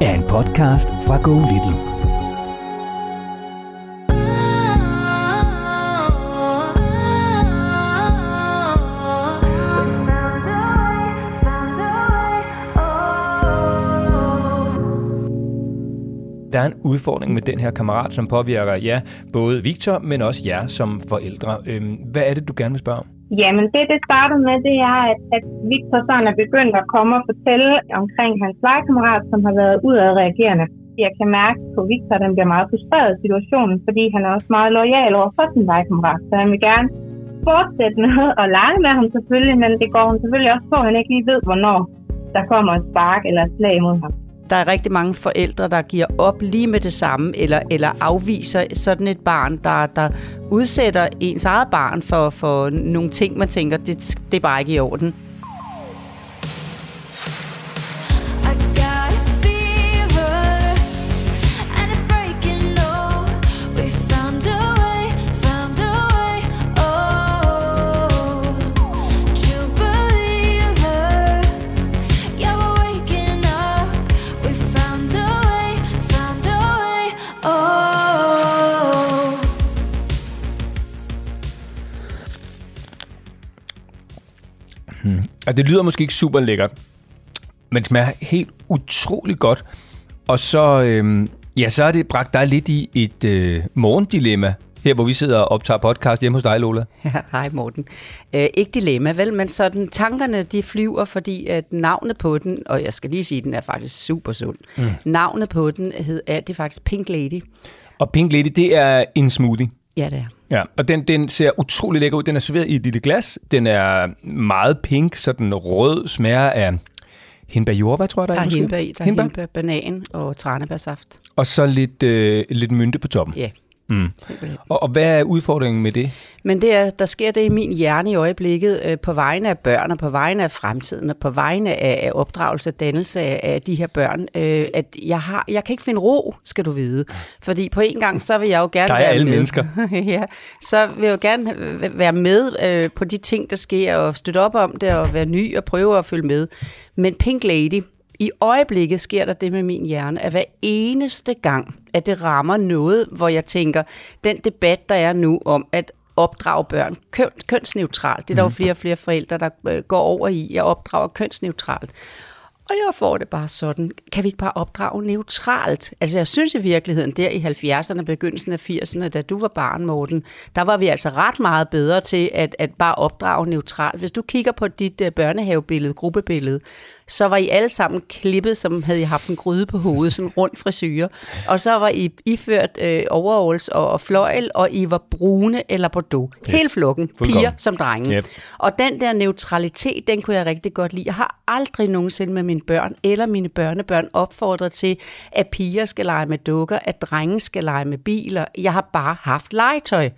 er en podcast fra Go Little. der er en udfordring med den her kammerat, som påvirker ja, både Victor, men også jer som forældre. Øhm, hvad er det, du gerne vil spørge om? Jamen det, det startede med, det er, at, at Victor sådan er begyndt at komme og fortælle omkring hans legekammerat, som har været udadreagerende. Jeg kan mærke på Victor, at han bliver meget frustreret i situationen, fordi han er også meget lojal over for sin legekammerat. Så han vil gerne fortsætte med at lege med ham selvfølgelig, men det går han selvfølgelig også på, at han ikke lige ved, hvornår der kommer et spark eller et slag mod ham. Der er rigtig mange forældre, der giver op lige med det samme, eller, eller afviser sådan et barn, der, der udsætter ens eget barn for, for nogle ting, man tænker, det, det er bare ikke i orden. Altså, det lyder måske ikke super lækkert, men det smager helt utrolig godt. Og så, øhm, ja, så er det bragt dig lidt i et øh, morgendilemma, her hvor vi sidder og optager podcast hjemme hos dig, Lola. Ja, hej Morten. Øh, ikke dilemma, vel, men sådan tankerne, de flyver, fordi at navnet på den, og jeg skal lige sige, den er faktisk super sund. Mm. Navnet på den hed, er det faktisk Pink Lady. Og Pink Lady, det er en smoothie. Ja, det er. Ja, og den, den ser utrolig lækker ud. Den er serveret i et lille glas. Den er meget pink, så den rød smager af hindbær jordbær, tror jeg, der, der er. hindbær i. Der er hindbær banan og tranebærsaft. Og så lidt, øh, lidt mynte på toppen. Ja, Mm. Og, og hvad er udfordringen med det? Men det er, der sker det i min hjerne i øjeblikket øh, på vegne af børn og på vegne af fremtiden og på vegne af, af opdragelse og dannelse af, af de her børn, øh, at jeg, har, jeg kan ikke finde ro, skal du vide. Fordi på en gang, så vil jeg jo gerne der er være alle med. mennesker. ja, så vil jeg jo gerne være med øh, på de ting, der sker og støtte op om det og være ny og prøve at følge med. Men Pink Lady, i øjeblikket sker der det med min hjerne, at hver eneste gang, at det rammer noget, hvor jeg tænker, den debat, der er nu om at opdrage børn køn, kønsneutralt, det er der jo flere og flere forældre, der øh, går over i at opdrage kønsneutralt. Og jeg får det bare sådan, kan vi ikke bare opdrage neutralt? Altså jeg synes i virkeligheden, der i 70'erne, begyndelsen af 80'erne, da du var barn, Morten, der var vi altså ret meget bedre til at, at bare opdrage neutralt. Hvis du kigger på dit uh, børnehavebillede, gruppebillede, så var I alle sammen klippet, som havde I haft en gryde på hovedet, sådan rundt frisyrer. Og så var I iført øh, overalls og, og fløjl, og I var brune eller bordeaux. Yes. Hele flokken, piger som drenge. Yep. Og den der neutralitet, den kunne jeg rigtig godt lide. Jeg har aldrig nogensinde med mine børn eller mine børnebørn opfordret til, at piger skal lege med dukker, at drenge skal lege med biler. Jeg har bare haft legetøj.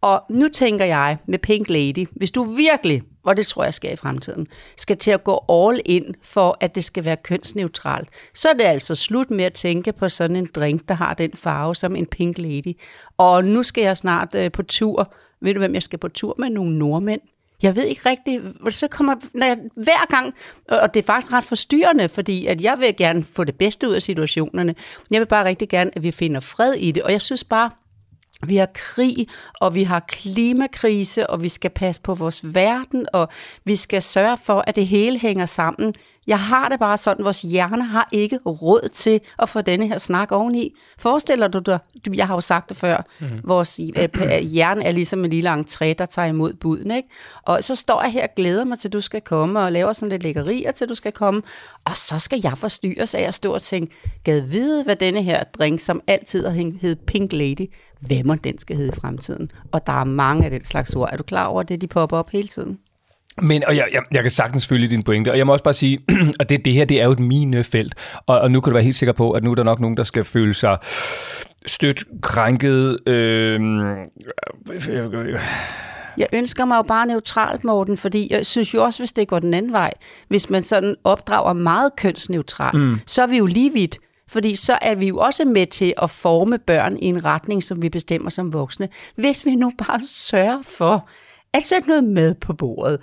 Og nu tænker jeg med Pink Lady, hvis du virkelig, og det tror jeg sker i fremtiden, skal til at gå all in for, at det skal være kønsneutralt, så er det altså slut med at tænke på sådan en drink, der har den farve som en Pink Lady. Og nu skal jeg snart øh, på tur. Ved du, hvem jeg skal på tur med? Nogle nordmænd. Jeg ved ikke rigtigt, så kommer når jeg, hver gang, og det er faktisk ret forstyrrende, fordi at jeg vil gerne få det bedste ud af situationerne. Jeg vil bare rigtig gerne, at vi finder fred i det, og jeg synes bare, vi har krig, og vi har klimakrise, og vi skal passe på vores verden, og vi skal sørge for, at det hele hænger sammen. Jeg har det bare sådan, vores hjerne har ikke råd til at få denne her snak oveni. Forestiller du dig, jeg har jo sagt det før, mm-hmm. vores øh, hjerne er ligesom en lille entré, der tager imod buden, ikke? Og så står jeg her og glæder mig til, at du skal komme, og laver sådan lidt lækkerier til, du skal komme, og så skal jeg forstyrres af at stå og tænke, gad vide, hvad denne her drink, som altid har hed Pink Lady, hvad må den skal hedde i fremtiden? Og der er mange af den slags ord. Er du klar over det, de popper op hele tiden? Men, og jeg, jeg, jeg kan sagtens følge din pointe, og jeg må også bare sige, at det, det her, det er jo et minefelt, og, og nu kan du være helt sikker på, at nu er der nok nogen, der skal føle sig stødt, krænket, øh, jeg ønsker mig jo bare neutralt, Morten, fordi jeg synes jo også, hvis det går den anden vej, hvis man sådan opdrager meget kønsneutralt, mm. så er vi jo lige vidt. Fordi så er vi jo også med til at forme børn i en retning, som vi bestemmer som voksne. Hvis vi nu bare sørger for, at sætte noget med på bordet,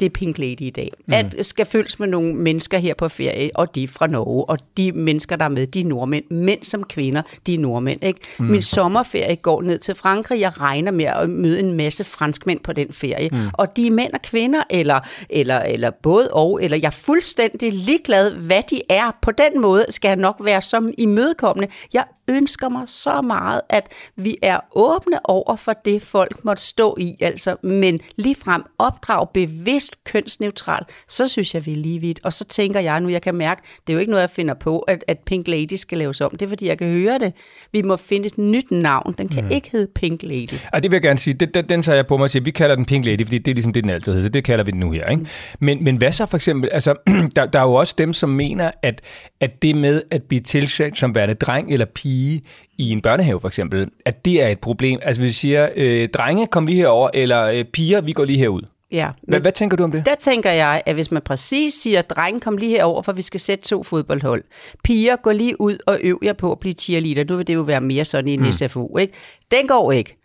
det er Pink Lady i dag. Mm. At skal følges med nogle mennesker her på ferie, og de er fra Norge, og de mennesker, der er med, de er nordmænd. Mænd som kvinder, de er nordmænd. Ikke? Mm. Min sommerferie går ned til Frankrig. Jeg regner med at møde en masse franskmænd på den ferie. Mm. Og de er mænd og kvinder, eller, eller, eller både og, eller jeg er fuldstændig ligeglad, hvad de er. På den måde skal jeg nok være som imødekommende. Jeg ønsker mig så meget, at vi er åbne over for det, folk måtte stå i, altså, men ligefrem opdrag bevidst kønsneutral, så synes jeg, vi er lige vidt. Og så tænker jeg nu, jeg kan mærke, det er jo ikke noget, jeg finder på, at, at Pink Lady skal laves om. Det er, fordi jeg kan høre det. Vi må finde et nyt navn. Den kan mm. ikke hedde Pink Lady. Ej, det vil jeg gerne sige. Den, den, den tager jeg på mig til. Vi kalder den Pink Lady, fordi det er ligesom det, den altid hedder. Så det kalder vi den nu her. Ikke? Mm. Men, men hvad så for eksempel? Altså, der, der er jo også dem, som mener, at, at det med at blive tilsat som værende dreng eller pige, pige i en børnehave for eksempel, at det er et problem. Altså hvis vi siger, øh, drenge kom lige herover eller øh, piger, vi går lige herud. Ja. Hvad, hvad tænker du om det? Der tænker jeg, at hvis man præcis siger, drenge kom lige herover, for vi skal sætte to fodboldhold. Piger, går lige ud og øv jer på at blive cheerleader. Nu vil det jo være mere sådan i en mm. SFU, ikke? Den går ikke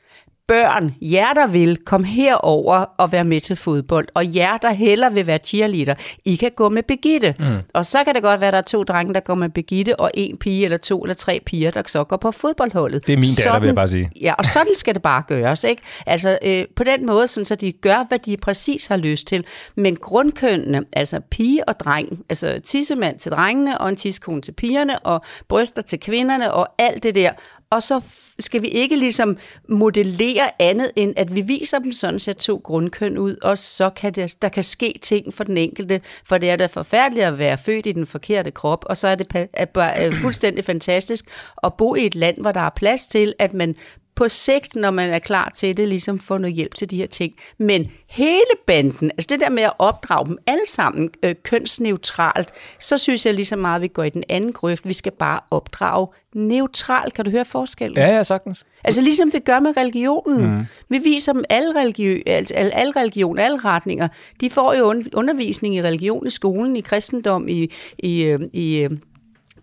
børn, jer der vil, kom herover og være med til fodbold, og jer der heller vil være cheerleader, I kan gå med Begitte. Mm. Og så kan det godt være, at der er to drenge, der går med Begitte, og en pige eller to eller tre piger, der så går på fodboldholdet. Det er min datter, sådan, vil jeg bare sige. Ja, og sådan skal det bare gøres, ikke? Altså øh, på den måde, sådan, så de gør, hvad de præcis har lyst til. Men grundkønnene, altså pige og dreng, altså tissemand til drengene, og en tiskone til pigerne, og bryster til kvinderne, og alt det der, og så skal vi ikke ligesom modellere andet, end at vi viser dem sådan ser to grundkøn ud, og så kan det, der kan ske ting for den enkelte, for det er da forfærdeligt at være født i den forkerte krop, og så er det fuldstændig fantastisk at bo i et land, hvor der er plads til, at man på sigt, når man er klar til det, ligesom få noget hjælp til de her ting. Men hele banden, altså det der med at opdrage dem alle sammen øh, kønsneutralt, så synes jeg ligesom meget, at vi går i den anden grøft. Vi skal bare opdrage neutralt. Kan du høre forskellen? Ja, ja, sagtens. Altså ligesom vi gør med religionen. Mm. Vi viser dem alle, religion, altså, alle religion, alle retninger. De får jo undervisning i religion i skolen, i kristendom, i, i, øh, i øh,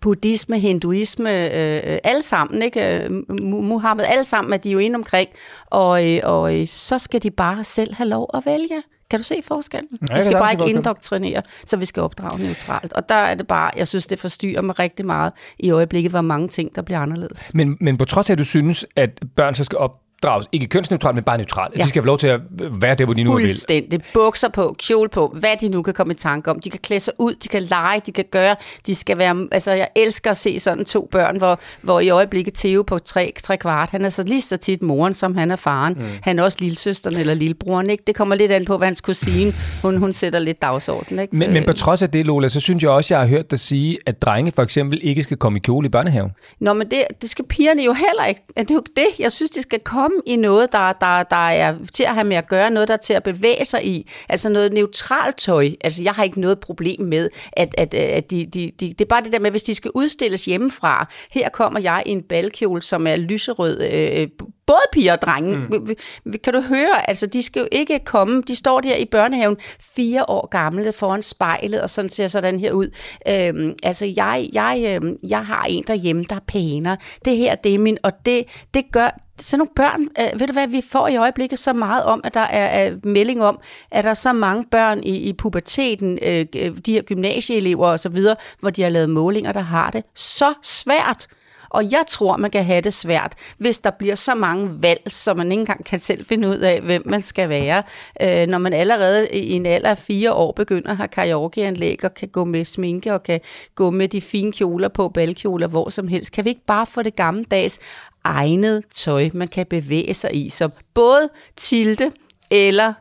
buddhisme, hinduisme, øh, alle sammen, ikke? Øh, Muhammed, alle sammen er de jo inde omkring, og, øh, og øh, så skal de bare selv have lov at vælge. Kan du se forskellen? Ja, vi skal bare ikke indoktrinere, så vi skal opdrage neutralt. Og der er det bare, jeg synes, det forstyrrer mig rigtig meget i øjeblikket, hvor mange ting, der bliver anderledes. Men, men på trods af, at du synes, at børn så skal op, opdrages, ikke kønsneutralt, men bare neutralt. Ja. De skal have lov til at være der, hvor de nu vil. Fuldstændig. Bukser på, kjole på, hvad de nu kan komme i tanke om. De kan klæde sig ud, de kan lege, de kan gøre. De skal være, altså jeg elsker at se sådan to børn, hvor, hvor i øjeblikket Theo på tre, tre kvart, han er så lige så tit moren, som han er faren. Mm. Han er også lillesøsteren eller lillebroren, ikke? Det kommer lidt an på, hvad hans kusine, hun, hun sætter lidt dagsorden, ikke? Men, men på trods af det, Lola, så synes jeg også, jeg har hørt dig sige, at drenge for eksempel ikke skal komme i kjole i børnehaven. Nå, men det, det skal pigerne jo heller ikke. Det er jo det. Jeg synes, de skal komme komme i noget, der, der, der er til at have med at gøre, noget, der er til at bevæge sig i. Altså noget neutralt tøj. Altså jeg har ikke noget problem med, at, at, at de, de, de, det er bare det der med, hvis de skal udstilles hjemmefra. Her kommer jeg i en balkjole, som er lyserød, øh, både piger og drenge. Mm. Kan du høre, altså de skal jo ikke komme, de står der i børnehaven fire år gamle foran spejlet, og sådan ser sådan her ud. Øhm, altså jeg, jeg, øh, jeg har en derhjemme, der er pænere. Det her, det er min, og det, det gør, sådan nogle børn, øh, ved du hvad, vi får i øjeblikket så meget om, at der er, er melding om, at der er så mange børn i, i puberteten, øh, de her gymnasieelever og så videre, hvor de har lavet målinger, der har det så svært og jeg tror, man kan have det svært, hvis der bliver så mange valg, så man ikke engang kan selv finde ud af, hvem man skal være. Øh, når man allerede i en alder af fire år begynder at have karaokeanlæg og kan gå med sminke og kan gå med de fine kjoler på, balkjoler, hvor som helst. Kan vi ikke bare få det gammeldags egnet tøj, man kan bevæge sig i, så både tilte eller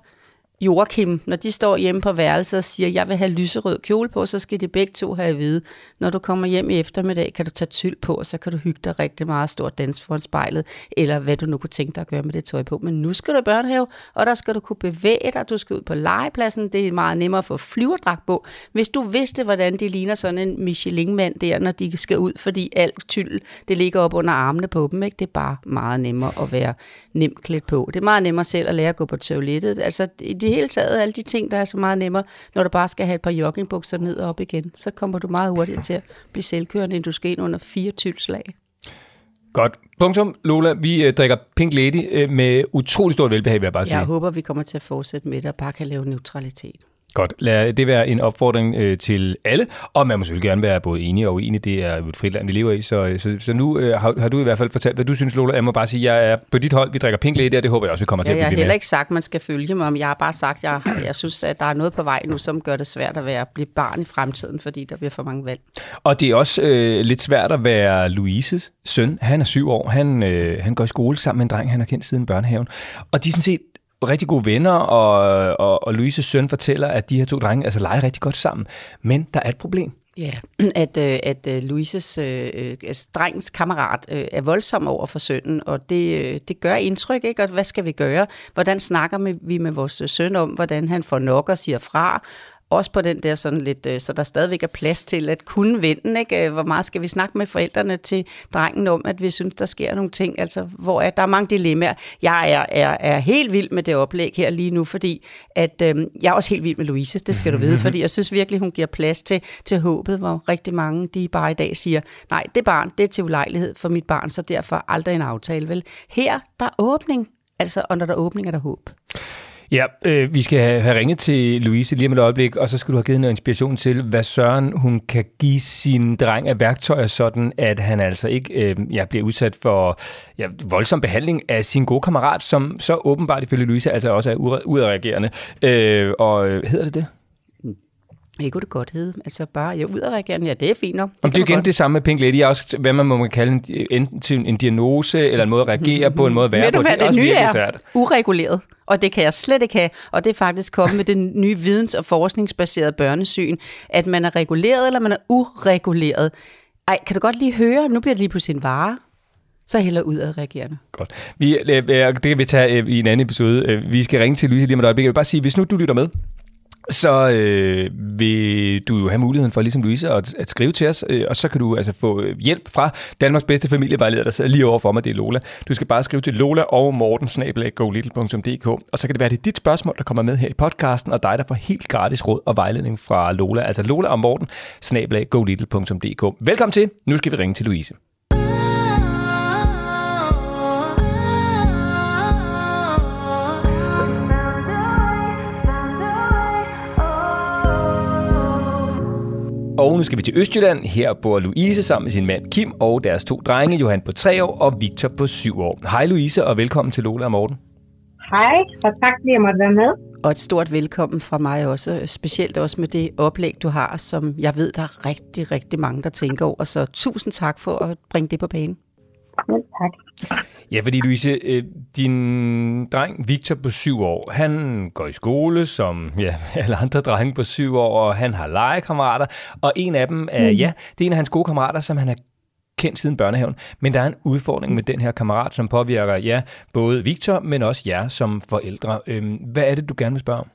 Joachim, når de står hjemme på værelset og siger, jeg vil have lyserød kjole på, så skal de begge to have at vide, når du kommer hjem i eftermiddag, kan du tage tyld på, og så kan du hygge dig rigtig meget stort dans foran spejlet, eller hvad du nu kunne tænke dig at gøre med det tøj på. Men nu skal du i børnehave, og der skal du kunne bevæge dig, du skal ud på legepladsen, det er meget nemmere at få flyverdragt på. Hvis du vidste, hvordan de ligner sådan en Michelin-mand der, når de skal ud, fordi alt tyld, det ligger op under armene på dem, ikke? det er bare meget nemmere at være nemt klædt på. Det er meget nemmere selv at lære at gå på toilettet. Altså, det hele taget alle de ting, der er så meget nemmere, når du bare skal have et par joggingbukser ned og op igen. Så kommer du meget hurtigt til at blive selvkørende, end du skal ind under fire tylslag. Godt. Punktum, Lola. Vi øh, drikker Pink Lady øh, med utrolig stort velbehag, vil jeg bare sige. Jeg håber, vi kommer til at fortsætte med det og bare kan lave neutralitet. Godt. Lad det være en opfordring øh, til alle, og man må selvfølgelig gerne være både enig og uenig. Det er jo et frit land, vi lever i, så, øh, så, så nu øh, har, har du i hvert fald fortalt, hvad du synes, Lola. Jeg må bare sige, at jeg er på dit hold. Vi drikker pink lady, og det håber jeg også, vi kommer ja, til at blive Jeg har med. heller ikke sagt, at man skal følge mig, men jeg har bare sagt, at jeg, jeg synes, at der er noget på vej nu, som gør det svært at være blive barn i fremtiden, fordi der bliver for mange valg. Og det er også øh, lidt svært at være Louises søn. Han er syv år. Han, øh, han går i skole sammen med en dreng, han har kendt siden børnehaven. Og de er sådan set rigtig gode venner, og, og, og Louises søn fortæller, at de her to drenge altså leger rigtig godt sammen. Men der er et problem. Ja, at, øh, at øh, Louises øh, øh altså, drengens kammerat øh, er voldsom over for sønnen, og det, øh, det gør indtryk, ikke? Og hvad skal vi gøre? Hvordan snakker vi med vores øh, søn om, hvordan han får nok og siger fra? Også på den der sådan lidt, øh, så der stadigvæk er plads til at kunne vinde, ikke? Øh, hvor meget skal vi snakke med forældrene til drengen om, at vi synes, der sker nogle ting, altså hvor er, der er mange dilemmaer. Jeg er, er, er helt vild med det oplæg her lige nu, fordi at, øh, jeg er også helt vild med Louise, det skal du vide, fordi jeg synes virkelig, hun giver plads til, til håbet, hvor rigtig mange, de bare i dag siger, nej, det barn, det er til ulejlighed for mit barn, så derfor aldrig en aftale, vel? Her, der er åbning, altså, og når der er åbning, er der håb. Ja, øh, vi skal have ringet til Louise lige om et øjeblik, og så skal du have givet noget inspiration til, hvad Søren hun kan give sin dreng af værktøjer, sådan at han altså ikke øh, ja, bliver udsat for ja, voldsom behandling af sin gode kammerat, som så åbenbart ifølge Louise altså også er udadreagerende. Øh, og øh, hedder det det? Det kunne det godt hedde. Altså bare, jeg udadreagerende, ja, det er fint nok. Det, det er igen godt. det samme med Pink Lady. også, hvad man må kalde en, enten en diagnose, eller en måde at reagere mm-hmm. på, en måde at være Ved på. Du, hvad det er det også nye er? svært. Ureguleret. Og det kan jeg slet ikke have. Og det er faktisk kommet med det nye videns- og forskningsbaserede børnesyn, at man er reguleret, eller man er ureguleret. Ej, kan du godt lige høre? Nu bliver det lige på sin vare så heller ud af reagerende. Godt. Vi, det kan vi tage i en anden episode. Vi skal ringe til Louise lige om et øjeblik. Jeg vil bare sige, hvis nu du lytter med, så øh, vil du jo have muligheden for, ligesom Louise, at, at skrive til os, øh, og så kan du altså få øh, hjælp fra Danmarks bedste familievejleder, der sidder lige over for mig, det er Lola. Du skal bare skrive til Lola og Morten, snabelaggolittle.dk, og så kan det være, det er dit spørgsmål, der kommer med her i podcasten, og dig, der får helt gratis råd og vejledning fra Lola. Altså Lola og Morten, snabelaggolittle.dk. Velkommen til. Nu skal vi ringe til Louise. Og nu skal vi til Østjylland. Her bor Louise sammen med sin mand Kim og deres to drenge, Johan på 3 år og Victor på 7 år. Hej Louise, og velkommen til Lola og Morten. Hej, og tak fordi jeg måtte være med. Og et stort velkommen fra mig også, specielt også med det oplæg, du har, som jeg ved, der er rigtig, rigtig mange, der tænker over. Så tusind tak for at bringe det på banen. Ja, tak. Ja, fordi Louise, øh, din dreng Victor på syv år, han går i skole som ja, alle andre drenge på syv år, og han har legekammerater, og en af dem er, mm. ja, det er en af hans gode kammerater, som han har kendt siden børnehaven. Men der er en udfordring med den her kammerat, som påvirker ja, både Victor, men også jer som forældre. Øhm, hvad er det, du gerne vil spørge om?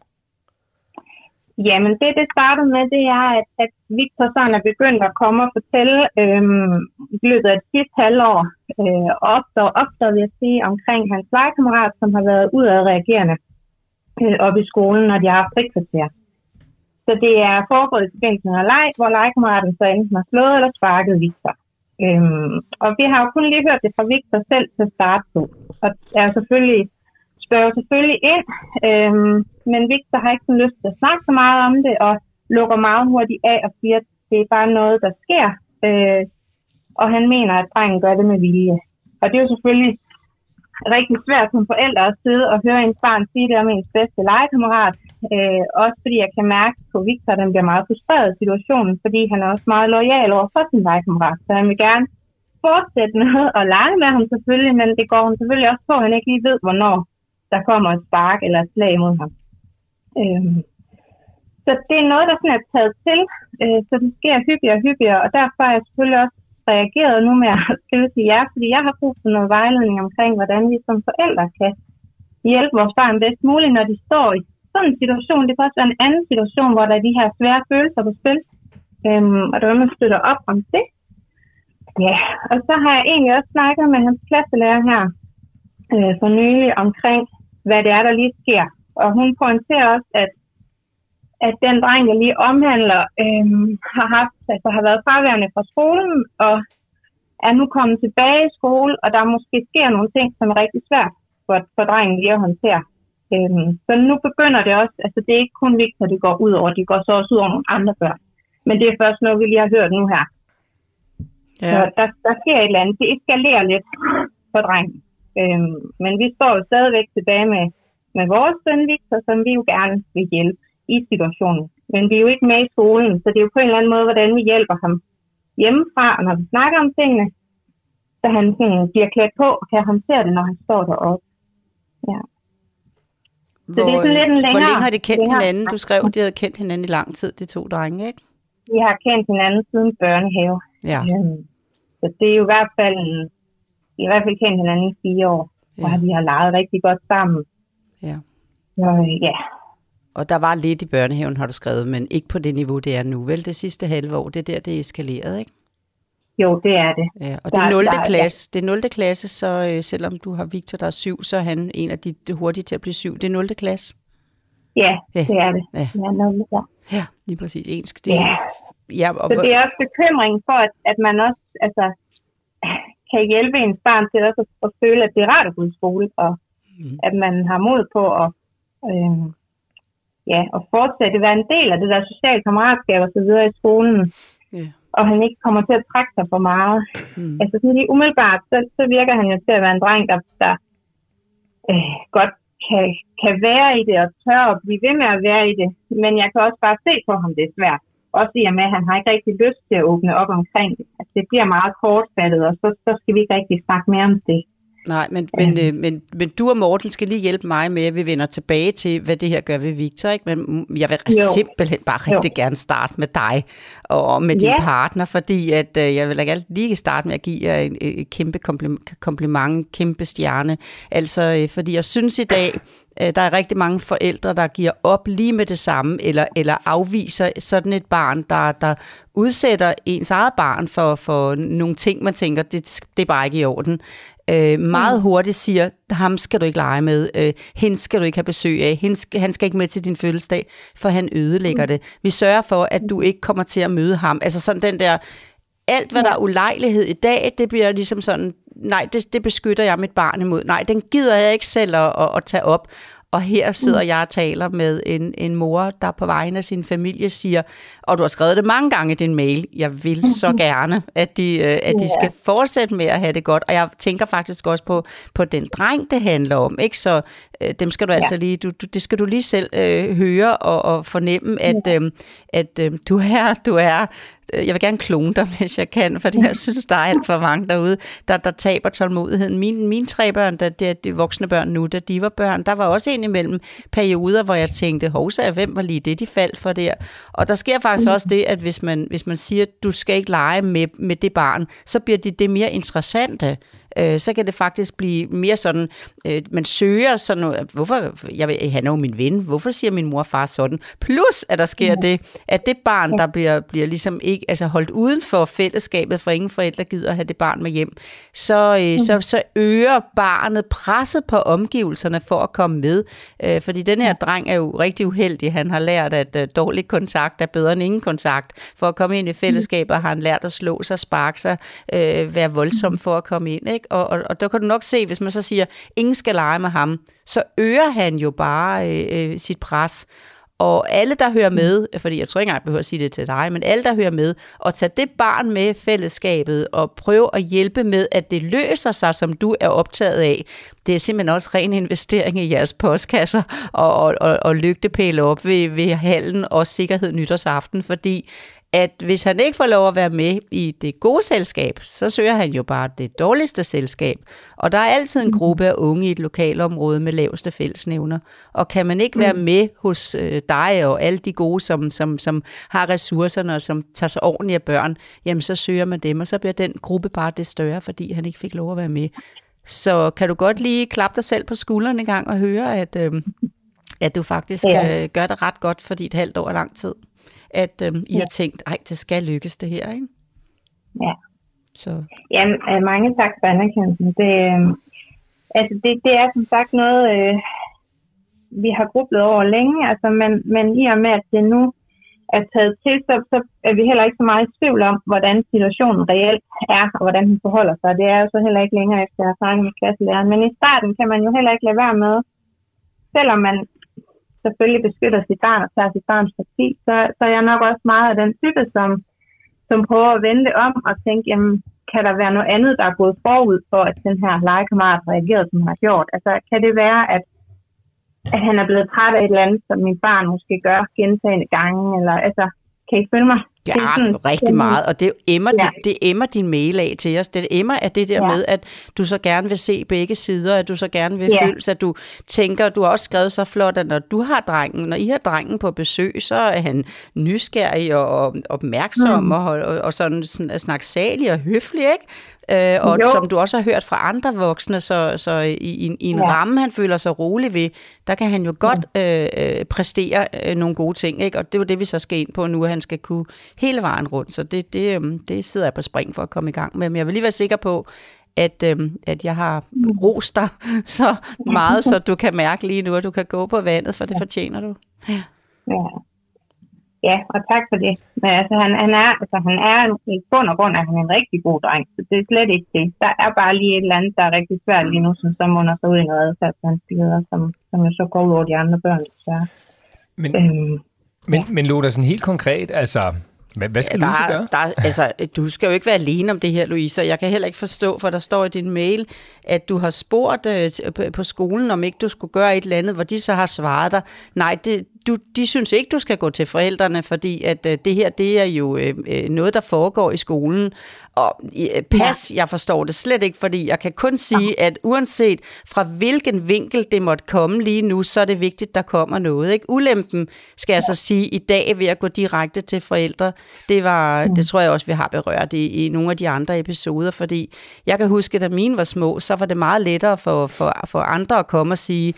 Jamen, det det startede med, det er, at, at Victor sådan er begyndt at komme og fortælle øhm, i løbet af det sidste halvår, øh, ofte og ofte, vil jeg sige, omkring hans legekammerat, som har været udadreagerende øh, op i skolen, når de har haft frikvarter. Så det er foregået i forbindelse med leg, hvor legekammeraten så enten har slået eller sparket Victor. Øhm, og vi har jo kun lige hørt det fra Victor selv til start på. Og er selvfølgelig spørger selvfølgelig ind, øhm, men Victor har ikke sådan lyst til at snakke så meget om det, og lukker meget hurtigt af og siger, at det er bare noget, der sker. Øh, og han mener, at drengen gør det med vilje. Og det er jo selvfølgelig rigtig svært som forældre at sidde og høre en barn sige det om ens bedste legekammerat. Øh, også fordi jeg kan mærke på Victor, at han bliver meget frustreret i situationen, fordi han er også meget lojal over for sin legekammerat. Så han vil gerne fortsætte med at lege med ham selvfølgelig, men det går han selvfølgelig også på, at han ikke lige ved, hvornår der kommer et spark eller et slag mod ham. Øh, så det er noget, der sådan er taget til, øh, så det sker hyppigere og hyppigere, og derfor er jeg selvfølgelig også reageret nu med at skrive til jer, fordi jeg har brug for noget vejledning omkring, hvordan vi som forældre kan hjælpe vores barn bedst muligt, når de står i sådan en situation. Det kan også være en anden situation, hvor der er de her svære følelser på spil, øhm, og der er man støtter op om det. Ja, og så har jeg egentlig også snakket med hans klasselærer her øh, for nylig omkring, hvad det er, der lige sker. Og hun pointerer også, at at den dreng, jeg lige omhandler, øhm, har, haft, altså, har været fraværende fra skolen, og er nu kommet tilbage i skole, og der måske sker nogle ting, som er rigtig svært for, for drengen lige at håndtere. Øhm, så nu begynder det også, altså det er ikke kun vigtigt, at det går ud over, det går så også ud over nogle andre børn. Men det er først noget, vi lige har hørt nu her. Ja. Så der, der sker et eller andet. Det eskalerer lidt for drengen. Øhm, men vi står jo stadigvæk tilbage med, med vores søn Victor, som vi jo gerne vil hjælpe i situationen. Men vi er jo ikke med i skolen, så det er jo på en eller anden måde, hvordan vi hjælper ham hjemmefra, og når vi snakker om tingene, så han sådan bliver klædt på og kan håndtere det, når han står deroppe. Ja. Hvor, så det er sådan lidt en længere... Hvor længe har de kendt længere. hinanden? Du skrev, at de havde kendt hinanden i lang tid, de to drenge, ikke? Vi har kendt hinanden siden børnehave. Ja. Øhm, så det er jo i hvert fald... En, vi har i hvert fald kendt hinanden i fire år, ja. hvor vi har leget rigtig godt sammen. Ja. Så ja, og der var lidt i børnehaven, har du skrevet, men ikke på det niveau, det er nu. Vel, det sidste halve år, det er der, det er eskaleret, ikke? Jo, det er det. Ja, og det er 0. Der, klasse. Ja. Det er 0. klasse, så øh, selvom du har Victor, der er syv, så er han en af de, de hurtige til at blive syv. Det er 0. klasse. Ja, ja. det er det. Ja, ja, 0. ja. ja lige præcis. Ensk, det, ja. ja og, så det er også bekymring for, at, at man også altså, kan hjælpe ens barn til også at, at føle, at det er rart at gå i skole, og mm. at man har mod på at øh, ja, at fortsætte, være en del af det der sociale kammeratskab og så videre i skolen. Yeah. Og han ikke kommer til at trække sig for meget. Mm. Altså sådan lige umiddelbart, så, så virker han jo til at være en dreng, der, der øh, godt kan, kan være i det og tør at blive ved med at være i det. Men jeg kan også bare se på ham, det er svært. Også i og med, at han har ikke rigtig lyst til at åbne op omkring det. Altså, det bliver meget kortfattet, og så, så skal vi ikke rigtig snakke mere om det. Nej, men, men, øh, men, men du og Morten skal lige hjælpe mig med, at vi vender tilbage til, hvad det her gør ved Victor. Ikke? Men jeg vil jo. simpelthen bare rigtig jo. gerne starte med dig og med din ja. partner, fordi at, øh, jeg vil gerne lige starte med at give jer en, et kæmpe kompliment, en kæmpe stjerne. Altså, øh, fordi jeg synes i dag, der er rigtig mange forældre, der giver op lige med det samme, eller, eller afviser sådan et barn, der, der udsætter ens eget barn for, for nogle ting, man tænker, det, det er bare ikke i orden øh, meget mm. hurtigt siger, ham skal du ikke lege med, øh, hende skal du ikke have besøg af, hende skal, han skal ikke med til din fødselsdag, for han ødelægger mm. det. Vi sørger for, at du ikke kommer til at møde ham. Altså sådan den der, alt hvad der er ulejlighed i dag, det bliver ligesom sådan, nej, det, det beskytter jeg mit barn imod. Nej, den gider jeg ikke selv at, at, at tage op. Og her sidder mm. jeg og taler med en, en mor, der på vegne af sin familie siger, og du har skrevet det mange gange i din mail, jeg vil så gerne, at de, øh, at de skal fortsætte med at have det godt. Og jeg tænker faktisk også på, på den dreng, det handler om. Ikke? Så øh, dem skal du altså ja. lige, du, du, det skal du lige selv øh, høre og, og fornemme, at, øh, at øh, du er, du er Øh, jeg vil gerne klone dig, hvis jeg kan, for jeg synes, der er alt for mange derude, der, der taber tålmodigheden. Mine, mine tre børn, der, det er de voksne børn nu, da de var børn, der var også en imellem perioder, hvor jeg tænkte, hovsa, hvem var lige det, de faldt for der? Og der sker faktisk også det, at hvis man, hvis man siger, du skal ikke lege med, med det barn, så bliver det det mere interessante øh, så kan det faktisk blive mere sådan, øh, man søger sådan noget, hvorfor, jeg vil, han er jo min ven, hvorfor siger min mor og far sådan? Plus, at der sker ja. det, at det barn, der bliver, bliver ligesom ikke, altså holdt uden for fællesskabet, for ingen forældre gider at have det barn med hjem, så, øh, mm. så, så øger barnet presset på omgivelserne for at komme med. Øh, fordi den her dreng er jo rigtig uheldig. Han har lært, at øh, dårlig kontakt er bedre end ingen kontakt. For at komme ind i fællesskabet har han lært at slå sig, sparke sig, øh, være voldsom for at komme ind. Ikke? Og, og, og der kan du nok se, hvis man så siger, ingen skal lege med ham, så øger han jo bare øh, øh, sit pres. Og alle, der hører med, fordi jeg tror ikke engang, jeg behøver at sige det til dig, men alle, der hører med, og tage det barn med fællesskabet, og prøve at hjælpe med, at det løser sig, som du er optaget af. Det er simpelthen også ren investering i jeres postkasser og, og, og, og lygtepæle op ved, ved hallen og sikkerhed nytårsaften, fordi at hvis han ikke får lov at være med i det gode selskab, så søger han jo bare det dårligste selskab. Og der er altid en gruppe af unge i et lokalområde med laveste fællesnævner. Og kan man ikke være mm. med hos øh, dig og alle de gode, som, som, som har ressourcerne og som tager sig ordentligt af børn, jamen så søger man dem, og så bliver den gruppe bare det større, fordi han ikke fik lov at være med. Så kan du godt lige klappe dig selv på skulderen en gang og høre, at, øh, at du faktisk ja. øh, gør det ret godt for dit halvt år lang tid at øhm, I ja. har tænkt, ej, det skal lykkes det her, ikke? Ja. Så. Jamen, øh, mange tak for anerkendelsen. Det, øh, altså det, det er som sagt noget, øh, vi har grublet over længe, altså, men, men i og med, at det nu er taget til, så, så er vi heller ikke så meget i tvivl om, hvordan situationen reelt er, og hvordan den forholder sig. Det er jo så heller ikke længere efter erfaring med klasselæreren. Men i starten kan man jo heller ikke lade være med, selvom man selvfølgelig beskytter sit barn og tager sit barns parti, så, så er jeg nok også meget af den type, som, som prøver at vende om og tænke, jamen, kan der være noget andet, der er gået forud for, at den her legekammerat reagerede, som han har gjort? Altså, kan det være, at, at han er blevet træt af et eller andet, som min barn måske gør gentagende gange, eller altså, kan I følge mig? Ja, det er sådan, rigtig meget, og det emmer, ja. det, det emmer din mail af til os. Det emmer af det der ja. med, at du så gerne vil se begge sider, at du så gerne vil ja. føle at du tænker, du har også skrevet så flot, at når du har drengen, når I har drengen på besøg, så er han nysgerrig og opmærksom mm. og, og, og sådan, sådan snaksalig og høflig, ikke? Øh, og jo. som du også har hørt fra andre voksne, så, så i, i, i en ja. ramme, han føler sig rolig ved, der kan han jo godt ja. øh, øh, præstere øh, nogle gode ting, ikke? og det er jo det, vi så skal ind på nu, at han skal kunne hele vejen rundt, så det, det, øh, det sidder jeg på spring for at komme i gang med, men jeg vil lige være sikker på, at, øh, at jeg har mm. rost dig så meget, så du kan mærke lige nu, at du kan gå på vandet, for det fortjener du. Ja. ja. Ja, og tak for det. Men altså, han, han er, altså, han er i bund og grund er han en rigtig god dreng, så det er slet ikke det. Der er bare lige et eller andet, der er rigtig svært lige nu, som så munder sig ud i noget adfærdsvanskeligheder, som, som jo så går ud over de andre børn, Så. Men, øhm, men, ja. men Loda, sådan helt konkret, altså, hvad, hvad skal ja, Louise gøre? Der, altså, du skal jo ikke være alene om det her, Louise. Jeg kan heller ikke forstå, for der står i din mail, at du har spurgt øh, på skolen, om ikke du skulle gøre et eller andet, hvor de så har svaret dig. Nej, det, du, de synes ikke, du skal gå til forældrene, fordi at øh, det her, det er jo øh, øh noget, der foregår i skolen. Og øh, pas, ja. jeg forstår det slet ikke, fordi jeg kan kun sige, at uanset fra hvilken vinkel det måtte komme lige nu, så er det vigtigt, der kommer noget. Ikke? Ulempen, skal jeg så sige, i dag ved at gå direkte til forældre, det var, mm. det tror jeg også, vi har berørt i, i nogle af de andre episoder, fordi jeg kan huske, da mine var små, så var det meget lettere for, for, for andre at komme og sige,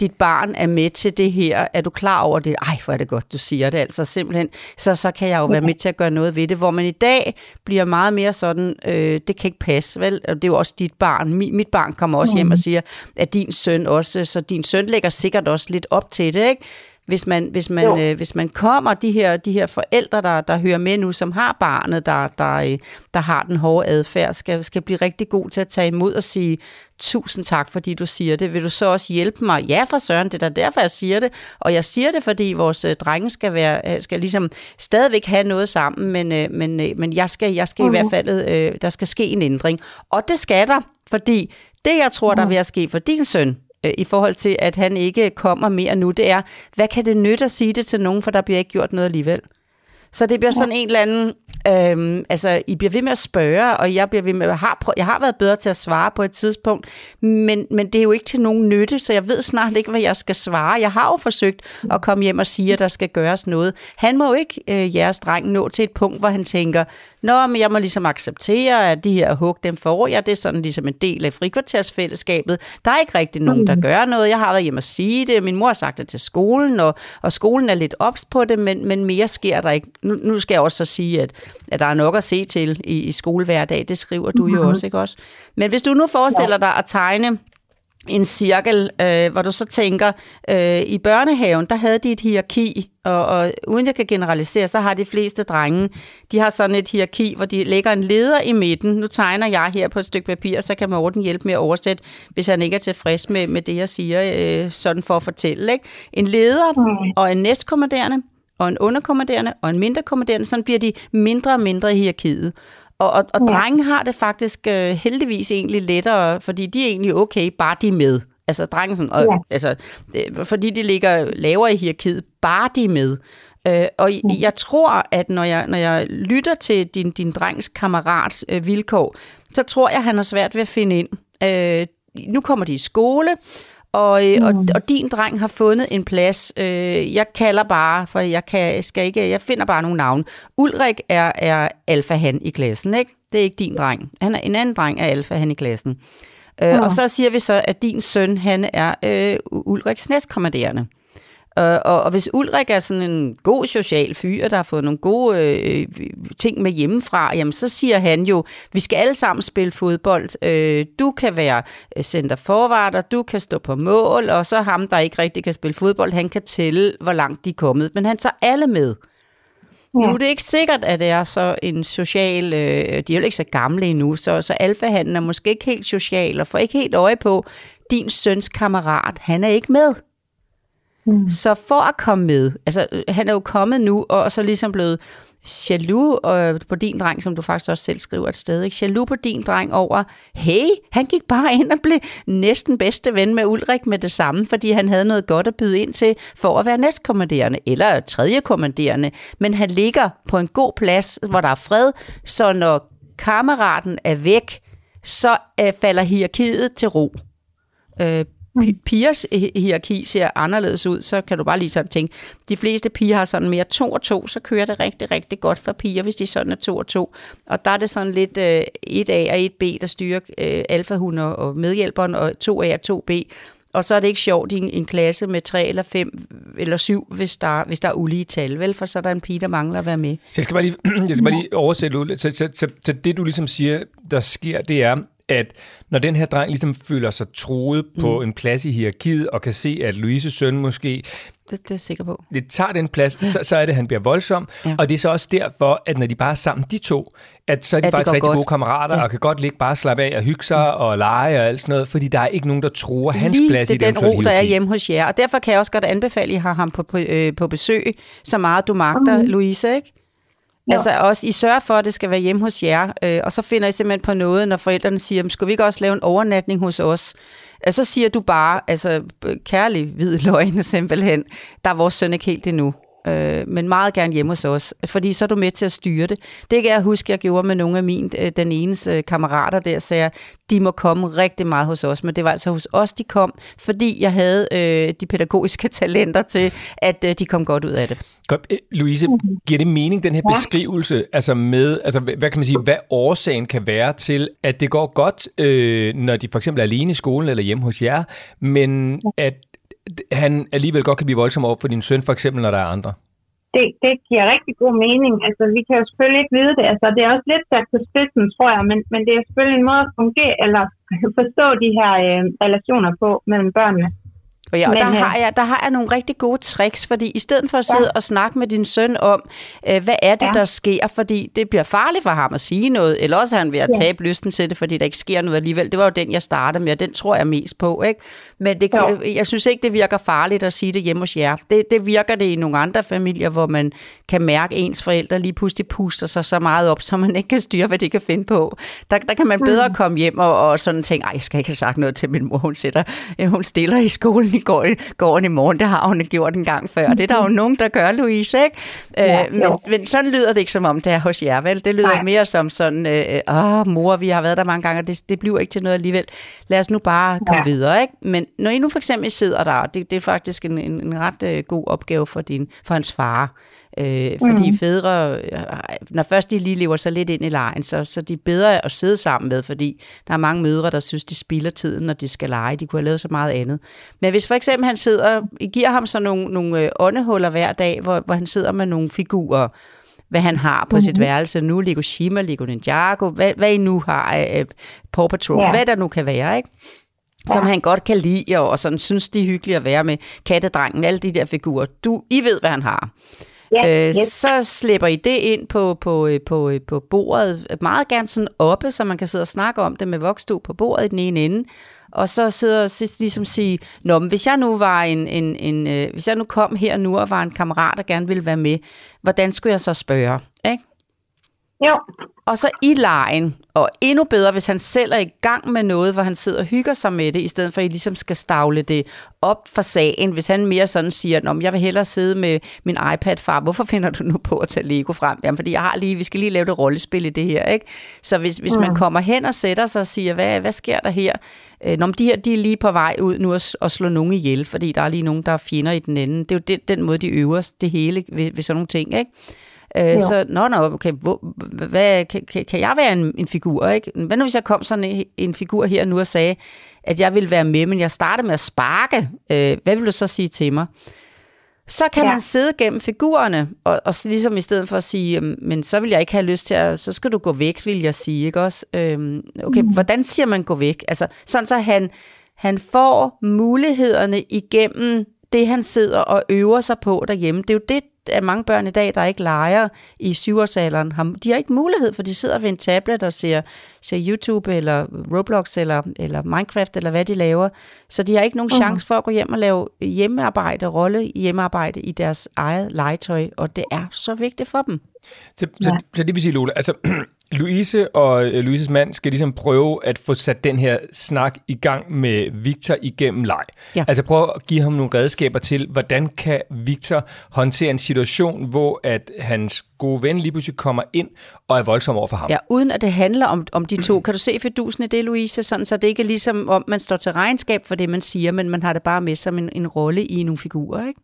dit barn er med til det her, er du klar over det? Ej, hvor er det godt, du siger det altså simpelthen. Så, så kan jeg jo være med til at gøre noget ved det, hvor man i dag bliver meget mere sådan, øh, det kan ikke passe, vel? Og det er jo også dit barn. Mit, mit barn kommer også mm. hjem og siger, at din søn også, så din søn lægger sikkert også lidt op til det, ikke? Hvis man, hvis man, øh, hvis man kommer, de her, de her forældre, der, der hører med nu, som har barnet, der, der, øh, der har den hårde adfærd, skal, skal blive rigtig god til at tage imod og sige, tusind tak, fordi du siger det. Vil du så også hjælpe mig? Ja, for søren, det er derfor, jeg siger det. Og jeg siger det, fordi vores øh, drenge skal, være, øh, skal ligesom stadigvæk have noget sammen, men, øh, men, men jeg skal, jeg skal mm-hmm. i hvert fald, øh, der skal ske en ændring. Og det skal der, fordi det, jeg tror, der vil at ske for din søn, øh, i forhold til, at han ikke kommer mere nu, det er, hvad kan det nytte at sige det til nogen, for der bliver ikke gjort noget alligevel. Så det bliver sådan en eller anden, øhm, altså I bliver ved med at spørge, og jeg bliver ved med, jeg har, prøv, jeg har været bedre til at svare på et tidspunkt, men, men det er jo ikke til nogen nytte, så jeg ved snart ikke, hvad jeg skal svare. Jeg har jo forsøgt at komme hjem og sige, at der skal gøres noget. Han må jo ikke, øh, jeres dreng, nå til et punkt, hvor han tænker, Nå, men jeg må ligesom acceptere, at de her hug, dem får jeg. Det er sådan ligesom en del af frikvartersfællesskabet. Der er ikke rigtig nogen, der mm. gør noget. Jeg har været hjemme at sige det. Min mor har sagt det til skolen, og, og skolen er lidt ops på det, men, men mere sker der ikke. Nu, nu skal jeg også så sige, at, at der er nok at se til i, i skolehverdag. Det skriver du jo mm-hmm. også, ikke også? Men hvis du nu forestiller dig at tegne en cirkel, øh, hvor du så tænker, øh, i børnehaven, der havde de et hierarki, og, og uden jeg kan generalisere, så har de fleste drenge, de har sådan et hierarki, hvor de lægger en leder i midten. Nu tegner jeg her på et stykke papir, så kan Morten hjælpe med at oversætte, hvis han ikke er tilfreds med, med det, jeg siger, øh, sådan for at fortælle. Ikke? En leder og en næstkommanderende, og en underkommanderende og en mindre kommanderende, sådan bliver de mindre og mindre i hierarkiet. Og, og, og ja. drenge har det faktisk øh, heldigvis egentlig lettere, fordi de er egentlig okay, bare de er med. Altså drenge, sådan, og, ja. altså, øh, fordi de ligger lavere i hierarkiet, bare de er med. Øh, og ja. jeg tror, at når jeg, når jeg lytter til din, din drengs kammerats øh, vilkår, så tror jeg, at han har svært ved at finde ind. Øh, nu kommer de i skole, og, mm. og, og din dreng har fundet en plads. Øh, jeg kalder bare, for jeg kan, skal ikke, jeg finder bare nogle navne. Ulrik er, er alfa-han i klassen, ikke? Det er ikke din dreng. Han er en anden dreng er alfa-han i klassen. Øh, mm. Og så siger vi så, at din søn, han er øh, Ulriks næstkommanderende. Øh, og, og hvis Ulrik er sådan en god social fyr, der har fået nogle gode øh, ting med hjemmefra, jamen så siger han jo, vi skal alle sammen spille fodbold. Øh, du kan være øh, center forvarter, du kan stå på mål, og så ham, der ikke rigtig kan spille fodbold, han kan tælle, hvor langt de er kommet. Men han tager alle med. Ja. Nu er det ikke sikkert, at det er så en social... Øh, de er jo ikke så gamle endnu, så, så alfahanden er måske ikke helt social, og får ikke helt øje på, din søns kammerat, han er ikke med. Mm. Så for at komme med, altså øh, han er jo kommet nu, og så ligesom blevet jaloux øh, på din dreng, som du faktisk også selv skriver et sted, ikke? jaloux på din dreng over, hey, han gik bare ind og blev næsten bedste ven med Ulrik med det samme, fordi han havde noget godt at byde ind til for at være næstkommanderende, eller tredje kommanderende, men han ligger på en god plads, hvor der er fred, så når kammeraten er væk, så øh, falder hierarkiet til ro. Øh, pigers hierarki ser anderledes ud, så kan du bare lige sådan tænke, de fleste piger har sådan mere to og to, så kører det rigtig, rigtig godt for piger, hvis de sådan er to og to. Og der er det sådan lidt øh, 1A og 1B, der styrer øh, alfahunder og medhjælperen, og 2A og 2B. Og så er det ikke sjovt i en, en klasse med tre eller fem eller syv, hvis der, hvis der er ulige tal, vel? For så er der en pige, der mangler at være med. Så jeg skal bare lige, jeg skal bare lige oversætte, så, så, så, så det du ligesom siger, der sker, det er, at når den her dreng ligesom føler sig troet mm. på en plads i hierarkiet, og kan se, at Louises søn måske det, det er jeg sikker på. Det tager den plads, så, så er det, at han bliver voldsom. Ja. Og det er så også derfor, at når de bare er sammen, de to, at så er de ja, faktisk rigtig godt. gode kammerater, ja. og kan godt ligge bare slappe af og hygge sig mm. og lege og alt sådan noget, fordi der er ikke nogen, der tror hans Lige plads det i den den ro, der er hjemme hos jer. Og derfor kan jeg også godt anbefale, at I har ham på, på, øh, på besøg, så meget du magter, mm. Louise, ikke? Ja. Altså også, I sørger for, at det skal være hjemme hos jer, øh, og så finder I simpelthen på noget, når forældrene siger, skal vi ikke også lave en overnatning hos os? Og så siger du bare, altså øh, kærlig hvid løgn simpelthen, der er vores søn ikke helt endnu øh, men meget gerne hjemme hos os, fordi så er du med til at styre det. Det kan jeg huske, jeg gjorde med nogle af mine, øh, den enes øh, kammerater der, sagde de må komme rigtig meget hos os, men det var altså hos os, de kom, fordi jeg havde øh, de pædagogiske talenter til, at øh, de kom godt ud af det. Godt. Øh, Louise, giver det mening, den her ja. beskrivelse, altså med, altså hvad kan man sige, hvad årsagen kan være til, at det går godt, øh, når de for eksempel er alene i skolen eller hjemme hos jer, men at han alligevel godt kan blive voldsom over for din søn, for eksempel når der er andre? Det, det giver rigtig god mening. Altså, vi kan jo selvfølgelig ikke vide det. Altså, det er også lidt sat på spidsen, tror jeg, men, men det er selvfølgelig en måde at fungere, eller forstå de her øh, relationer på mellem børnene. Og, ja, og der, har jeg, der har jeg nogle rigtig gode tricks, fordi i stedet for at sidde ja. og snakke med din søn om, øh, hvad er det, ja. der sker, fordi det bliver farligt for ham at sige noget, eller også er han ved at tabe ja. lysten til det, fordi der ikke sker noget alligevel. Det var jo den, jeg startede med, og den tror jeg mest på. Ikke? Men det, ja. jeg synes ikke, det virker farligt at sige det hjemme hos jer. Det, det virker det i nogle andre familier, hvor man kan mærke, at ens forældre lige pludselig puster sig så meget op, så man ikke kan styre, hvad de kan finde på. Der, der kan man bedre mm. komme hjem og, og sådan tænke, jeg skal ikke have sagt noget til min mor, hun, sætter, hun stiller i skolen i går, går i morgen. Det har hun gjort en gang før. Det er der jo nogen, der gør, Louise, ikke? Ja, øh, men, men sådan lyder det ikke som om, det er hos jer, vel? Det lyder Nej. mere som sådan, øh, åh, mor, vi har været der mange gange, og det, det bliver ikke til noget alligevel. Lad os nu bare komme ja. videre, ikke? Men når I nu for eksempel sidder der, det, det er faktisk en, en, en ret øh, god opgave for, din, for hans far, Øh, fordi mm. fædre, øh, når først de lige lever sig lidt ind i lejen, så, så de er bedre at sidde sammen med, fordi der er mange mødre, der synes, de spilder tiden, når de skal lege. De kunne have lavet så meget andet. Men hvis for eksempel han sidder, I giver ham så nogle, nogle øh, åndehuller hver dag, hvor, hvor han sidder med nogle figurer, hvad han har på mm-hmm. sit værelse nu, Lego Shima, Lego Ninjago, hvad, hvad I nu har uh, Paw Patrol, ja. hvad der nu kan være, ikke? som han godt kan lide, og sådan synes, de er hyggelige at være med. Kattedrengen, alle de der figurer. Du, I ved, hvad han har. Ja, øh, yes. Så slipper I det ind på, på, øh, på, øh, på bordet, meget gerne sådan oppe, så man kan sidde og snakke om det med voksstue på bordet i den ene ende. Og så sidder og ligesom sige, Nå, men hvis jeg nu var en, en, en øh, hvis jeg nu kom her nu og var en kammerat, der gerne ville være med, hvordan skulle jeg så spørge? Ikke? Jo. Og så i lejen, og endnu bedre, hvis han selv er i gang med noget, hvor han sidder og hygger sig med det, i stedet for at I ligesom skal stavle det op for sagen. Hvis han mere sådan siger, at jeg vil hellere sidde med min iPad, far, hvorfor finder du nu på at tage Lego frem? Jamen, fordi jeg har lige, vi skal lige lave det rollespil i det her, ikke? Så hvis, hvis mm. man kommer hen og sætter sig og siger, hvad, hvad sker der her? Øh, når de her, de er lige på vej ud nu at, at slå nogen ihjel, fordi der er lige nogen, der er fjender i den ende. Det er jo den, den måde, de øver det hele ved, ved sådan nogle ting, ikke? Øh, så, nå, nå, okay, hvor, hvad, kan, kan jeg være en, en figur, ikke? Hvad nu, hvis jeg kom sådan en, en figur her nu og sagde, at jeg vil være med, men jeg starter med at sparke. Øh, hvad vil du så sige til mig? Så kan ja. man sidde gennem figurerne, og, og ligesom i stedet for at sige, men så vil jeg ikke have lyst til at, så skal du gå væk, vil jeg sige, ikke også? Øhm, okay, mm. hvordan siger man gå væk? Altså, sådan så han, han får mulighederne igennem det, han sidder og øver sig på derhjemme. Det er jo det, at mange børn i dag, der ikke leger i syvårsalderen, har, de har ikke mulighed, for de sidder ved en tablet og ser, ser YouTube eller Roblox eller, eller Minecraft eller hvad de laver. Så de har ikke nogen chance for at gå hjem og lave hjemmearbejde, rolle hjemmearbejde i deres eget legetøj, og det er så vigtigt for dem. Så, så, så det vil sige, Lola, altså Louise og øh, Louises mand skal ligesom prøve at få sat den her snak i gang med Victor igennem leg. Ja. Altså prøve at give ham nogle redskaber til, hvordan kan Victor håndtere en situation, hvor at hans gode ven lige pludselig kommer ind og er voldsom over for ham. Ja, uden at det handler om, om de to. Kan du se fedusen i det, Louise? Sådan, så det ikke er ligesom, om man står til regnskab for det, man siger, men man har det bare med som en, en rolle i nogle figurer, ikke?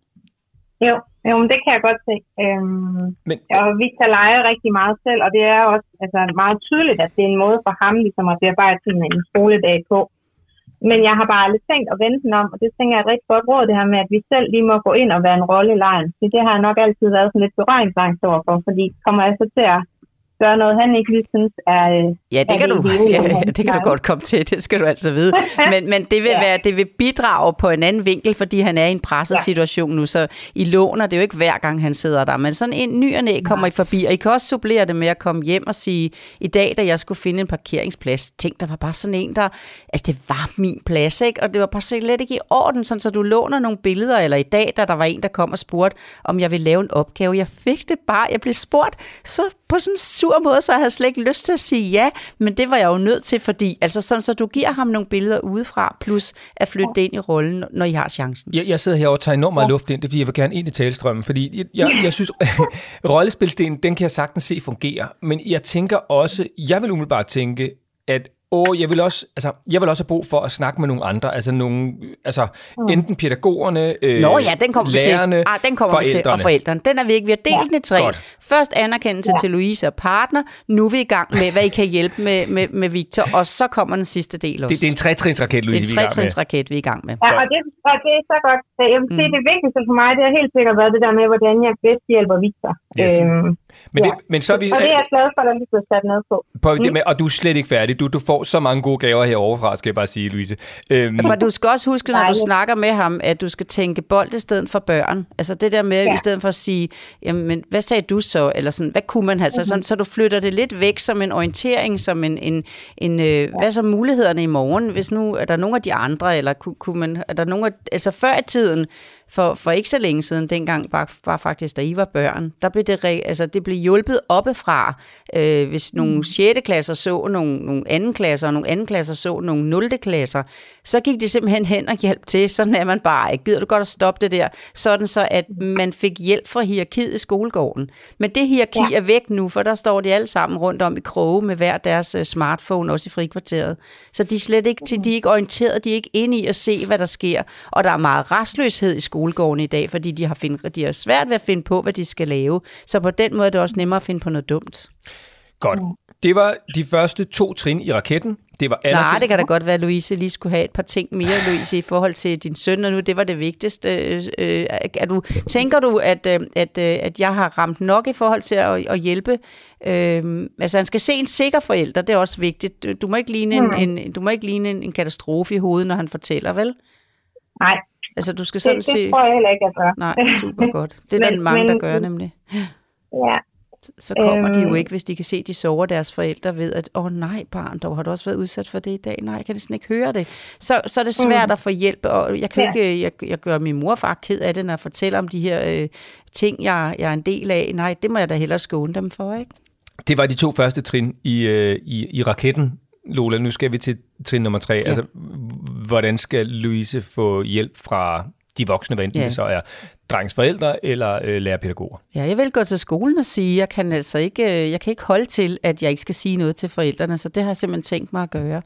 Jo, jo, men det kan jeg godt se. Øhm, men, og Victor leger rigtig meget selv, og det er også altså, meget tydeligt, at det er en måde for ham ligesom at bearbejde sådan en skoledag på. Men jeg har bare aldrig tænkt at vente den om, og det tænker jeg er et rigtig godt råd, det her med, at vi selv lige må gå ind og være en rolle i lejen. Det har jeg nok altid været sådan lidt berøringsangst overfor, fordi kommer jeg så til at gøre noget, han ikke lige synes er... Ja, det, er kan, du, ja, det kan du godt komme til, det skal du altså vide. Men, men det, vil ja. være, det vil bidrage på en anden vinkel, fordi han er i en presset ja. situation nu, så I låner det jo ikke hver gang, han sidder der. Men sådan en ny og næ kommer I forbi, og I kan også supplere det med at komme hjem og sige, i dag, da jeg skulle finde en parkeringsplads, tænk, der var bare sådan en, der... Altså, det var min plads, ikke? Og det var bare slet ikke i orden, sådan, så du låner nogle billeder, eller i dag, da der var en, der kom og spurgte, om jeg ville lave en opgave. Jeg fik det bare, jeg blev spurgt så på sådan sur måde, så jeg havde slet ikke lyst til at sige ja, men det var jeg jo nødt til, fordi altså sådan, så du giver ham nogle billeder udefra, plus at flytte det ind i rollen, når I har chancen. Jeg, jeg sidder her og tager enormt meget luft ind, det er fordi, jeg vil gerne ind i talestrømmen, fordi jeg, jeg, jeg synes, rollespilstenen, den kan jeg sagtens se fungere, men jeg tænker også, jeg vil umiddelbart tænke, at og jeg vil også, altså, jeg vil også have brug for at snakke med nogle andre, altså nogle, altså mm. enten pædagogerne, øh, Nå ja, den kommer lærerne, vi til. Ah, den kommer forældrene. vi til, og forældrene. Den er vi ikke, vi har delt ja. i tre. Godt. Først anerkendelse ja. til Louise og partner, nu er vi i gang med, hvad I kan hjælpe med, med, med Victor, og så kommer den sidste del også. Det, det er en trætrinsraket, Louise, Det er en trætrinsraket, vi er i gang med. Ja, og det, og det er så godt. Jeg vil sige, mm. det vigtigste for mig, det har helt sikkert været det der med, hvordan jeg bedst hjælper Victor. Yes. Øhm, men, det, ja. men så er vi... Og det er jeg glad for, at lige bliver sat noget på. på mm. det med, og du er slet ikke færdig. Du, du får så mange gode gaver herovre fra, skal jeg bare sige, Louise. Øhm. For du skal også huske, når du snakker med ham, at du skal tænke bold i stedet for børn. Altså det der med, ja. i stedet for at sige, jamen, hvad sagde du så? Eller sådan, hvad kunne man have? Mm-hmm. Sådan, så du flytter det lidt væk som en orientering, som en, en, en øh, ja. hvad så mulighederne i morgen? Hvis nu er der nogle af de andre, eller kunne, kunne man, er der nogle af, altså før i tiden, for, for ikke så længe siden, dengang var, var faktisk, da I var børn, der blev det, altså, det blev hjulpet oppefra. Øh, hvis nogle mm. 6. klasser så nogle, nogle anden klasser, og nogle anden klasser så nogle 0. klasser, så gik de simpelthen hen og hjalp til. Sådan er man bare ikke. Gider du godt at stoppe det der? Sådan så, at man fik hjælp fra hierarkiet i skolegården. Men det hierarki ja. er væk nu, for der står de alle sammen rundt om i kroge med hver deres uh, smartphone, også i frikvarteret. Så de er slet ikke, de er ikke orienteret, de er ikke inde i at se, hvad der sker. Og der er meget restløshed i skolegården i dag, fordi de har, find, de har svært ved at finde på, hvad de skal lave. Så på den måde er det også nemmere at finde på noget dumt. Godt. Det var de første to trin i raketten. Det var Nej, det kan da godt være, at Louise lige skulle have et par ting mere, Louise, i forhold til din søn, og nu det var det vigtigste. Øh, er du, tænker du, at, øh, at, øh, at jeg har ramt nok i forhold til at, at hjælpe? Øh, altså, han skal se en sikker forælder, det er også vigtigt. Du må ikke ligne en, mm. en, du må ikke ligne en, en katastrofe i hovedet, når han fortæller, vel? Nej. Altså, du skal sådan det, se... det tror jeg heller ikke, jeg gør. Nej, super godt. Det er der mange, men, der gør nemlig. Ja, så kommer øhm, de jo ikke, hvis de kan se, at de sover deres forældre ved, at åh oh, nej barn, dog har du også været udsat for det i dag. Nej, jeg kan næsten ikke høre det. Så, så er det svært mm. at få hjælp, og jeg kan ja. ikke, jeg, jeg gør min mor og far ked af det, når jeg fortæller om de her øh, ting, jeg, jeg er en del af. Nej, det må jeg da hellere skåne dem for, ikke? Det var de to første trin i, øh, i, i raketten, Lola. Nu skal vi til trin nummer tre. Ja. Altså, hvordan skal Louise få hjælp fra de voksne, hvad enten ja. det så er drengs forældre eller øh, lærerpædagoger. Ja, jeg vil gå til skolen og sige, jeg kan altså ikke, øh, jeg kan ikke holde til, at jeg ikke skal sige noget til forældrene, så det har jeg simpelthen tænkt mig at gøre.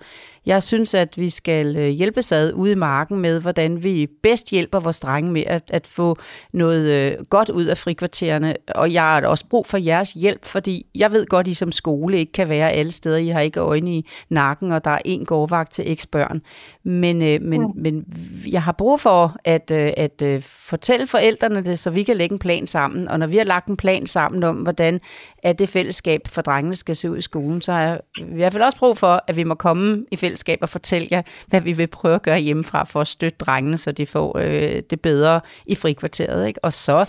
Jeg synes, at vi skal øh, hjælpe ad ude i marken med, hvordan vi bedst hjælper vores drenge med at, at få noget øh, godt ud af frikvartererne, og jeg har også brug for jeres hjælp, fordi jeg ved godt, at I som skole ikke kan være alle steder. I har ikke øjne i nakken, og der er en gårdvagt til x børn. Men, men, mm. men jeg har brug for at, at, at fortælle forældrene, forældrene det, så vi kan lægge en plan sammen. Og når vi har lagt en plan sammen om, hvordan at det fællesskab for drengene skal se ud i skolen, så har jeg i hvert fald også brug for, at vi må komme i fællesskab og fortælle jer, hvad vi vil prøve at gøre hjemmefra for at støtte drengene, så de får øh, det bedre i frikvarteret. Ikke? Og så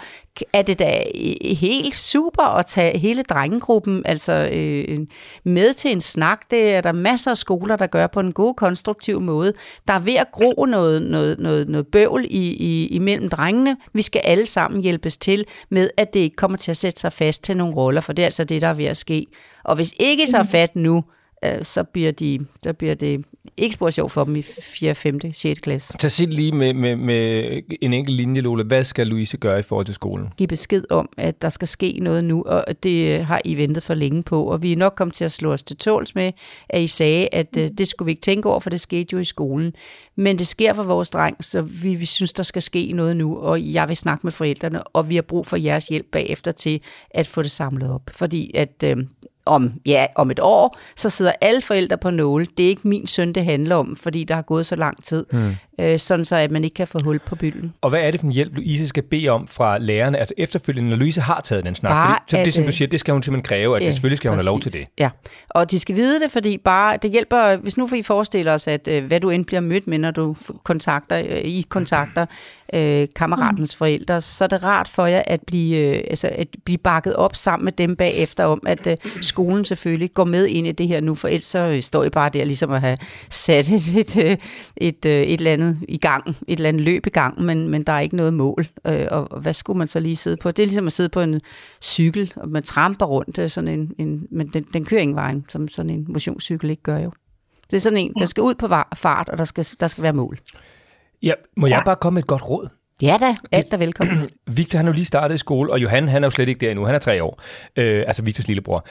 er det da helt super at tage hele drengegruppen altså, øh, med til en snak. Det er der masser af skoler, der gør på en god, konstruktiv måde. Der er ved at gro noget, noget, noget, noget bøvl i, i, imellem drengene. Vi skal alle sammen hjælpes til med, at det ikke kommer til at sætte sig fast til nogle roller, for det er altså det, der er ved at ske. Og hvis ikke så fat nu, øh, så bliver, de, så bliver det ikke spor sjov for dem i 4., 5., 6. klasse. Så sig lige med, med, med en enkelt linje, Lola. Hvad skal Louise gøre i forhold til skolen? Giv besked om, at der skal ske noget nu, og det har I ventet for længe på. Og vi er nok kommet til at slå os til tåls med, at I sagde, at øh, det skulle vi ikke tænke over, for det skete jo i skolen. Men det sker for vores dreng, så vi, vi synes, der skal ske noget nu, og jeg vil snakke med forældrene, og vi har brug for jeres hjælp bagefter til at få det samlet op. Fordi at øh, om, ja, om et år, så sidder alle forældre på nåle. Det er ikke min søn, det handler om, fordi der har gået så lang tid. Mm. Øh, sådan så, at man ikke kan få hul på bylden. Og hvad er det for en hjælp, Louise skal bede om fra lærerne? Altså efterfølgende, når Louise har taget den snak. Bare fordi, så det, som du øh, siger, det skal hun simpelthen kræve, at ja, selvfølgelig skal præcis. hun have lov til det. Ja, og de skal vide det, fordi bare, det hjælper, hvis nu vi forestiller os, at øh, hvad du end bliver mødt med, når du kontakter, I kontakter øh, kammeratens mm. forældre, så er det rart for jer at blive, øh, altså, at blive bakket op sammen med dem bagefter om, at øh, skolen selvfølgelig går med ind i det her nu, for ellers så øh, står I bare der ligesom at have sat et, et, øh, et, øh, et eller andet i gang, et eller andet løb i gang, men, men der er ikke noget mål. Øh, og hvad skulle man så lige sidde på? Det er ligesom at sidde på en cykel, og man tramper rundt, sådan en, en, men den, den kører ingen vejen, som sådan en motionscykel ikke gør jo. Det er sådan en, der skal ud på fart, og der skal, der skal være mål. Ja, må jeg bare komme med et godt råd? Ja da, alt er velkommen. Victor han har jo lige startet i skole, og Johan han er jo slet ikke der endnu. Han er tre år, øh, altså Victors lillebror.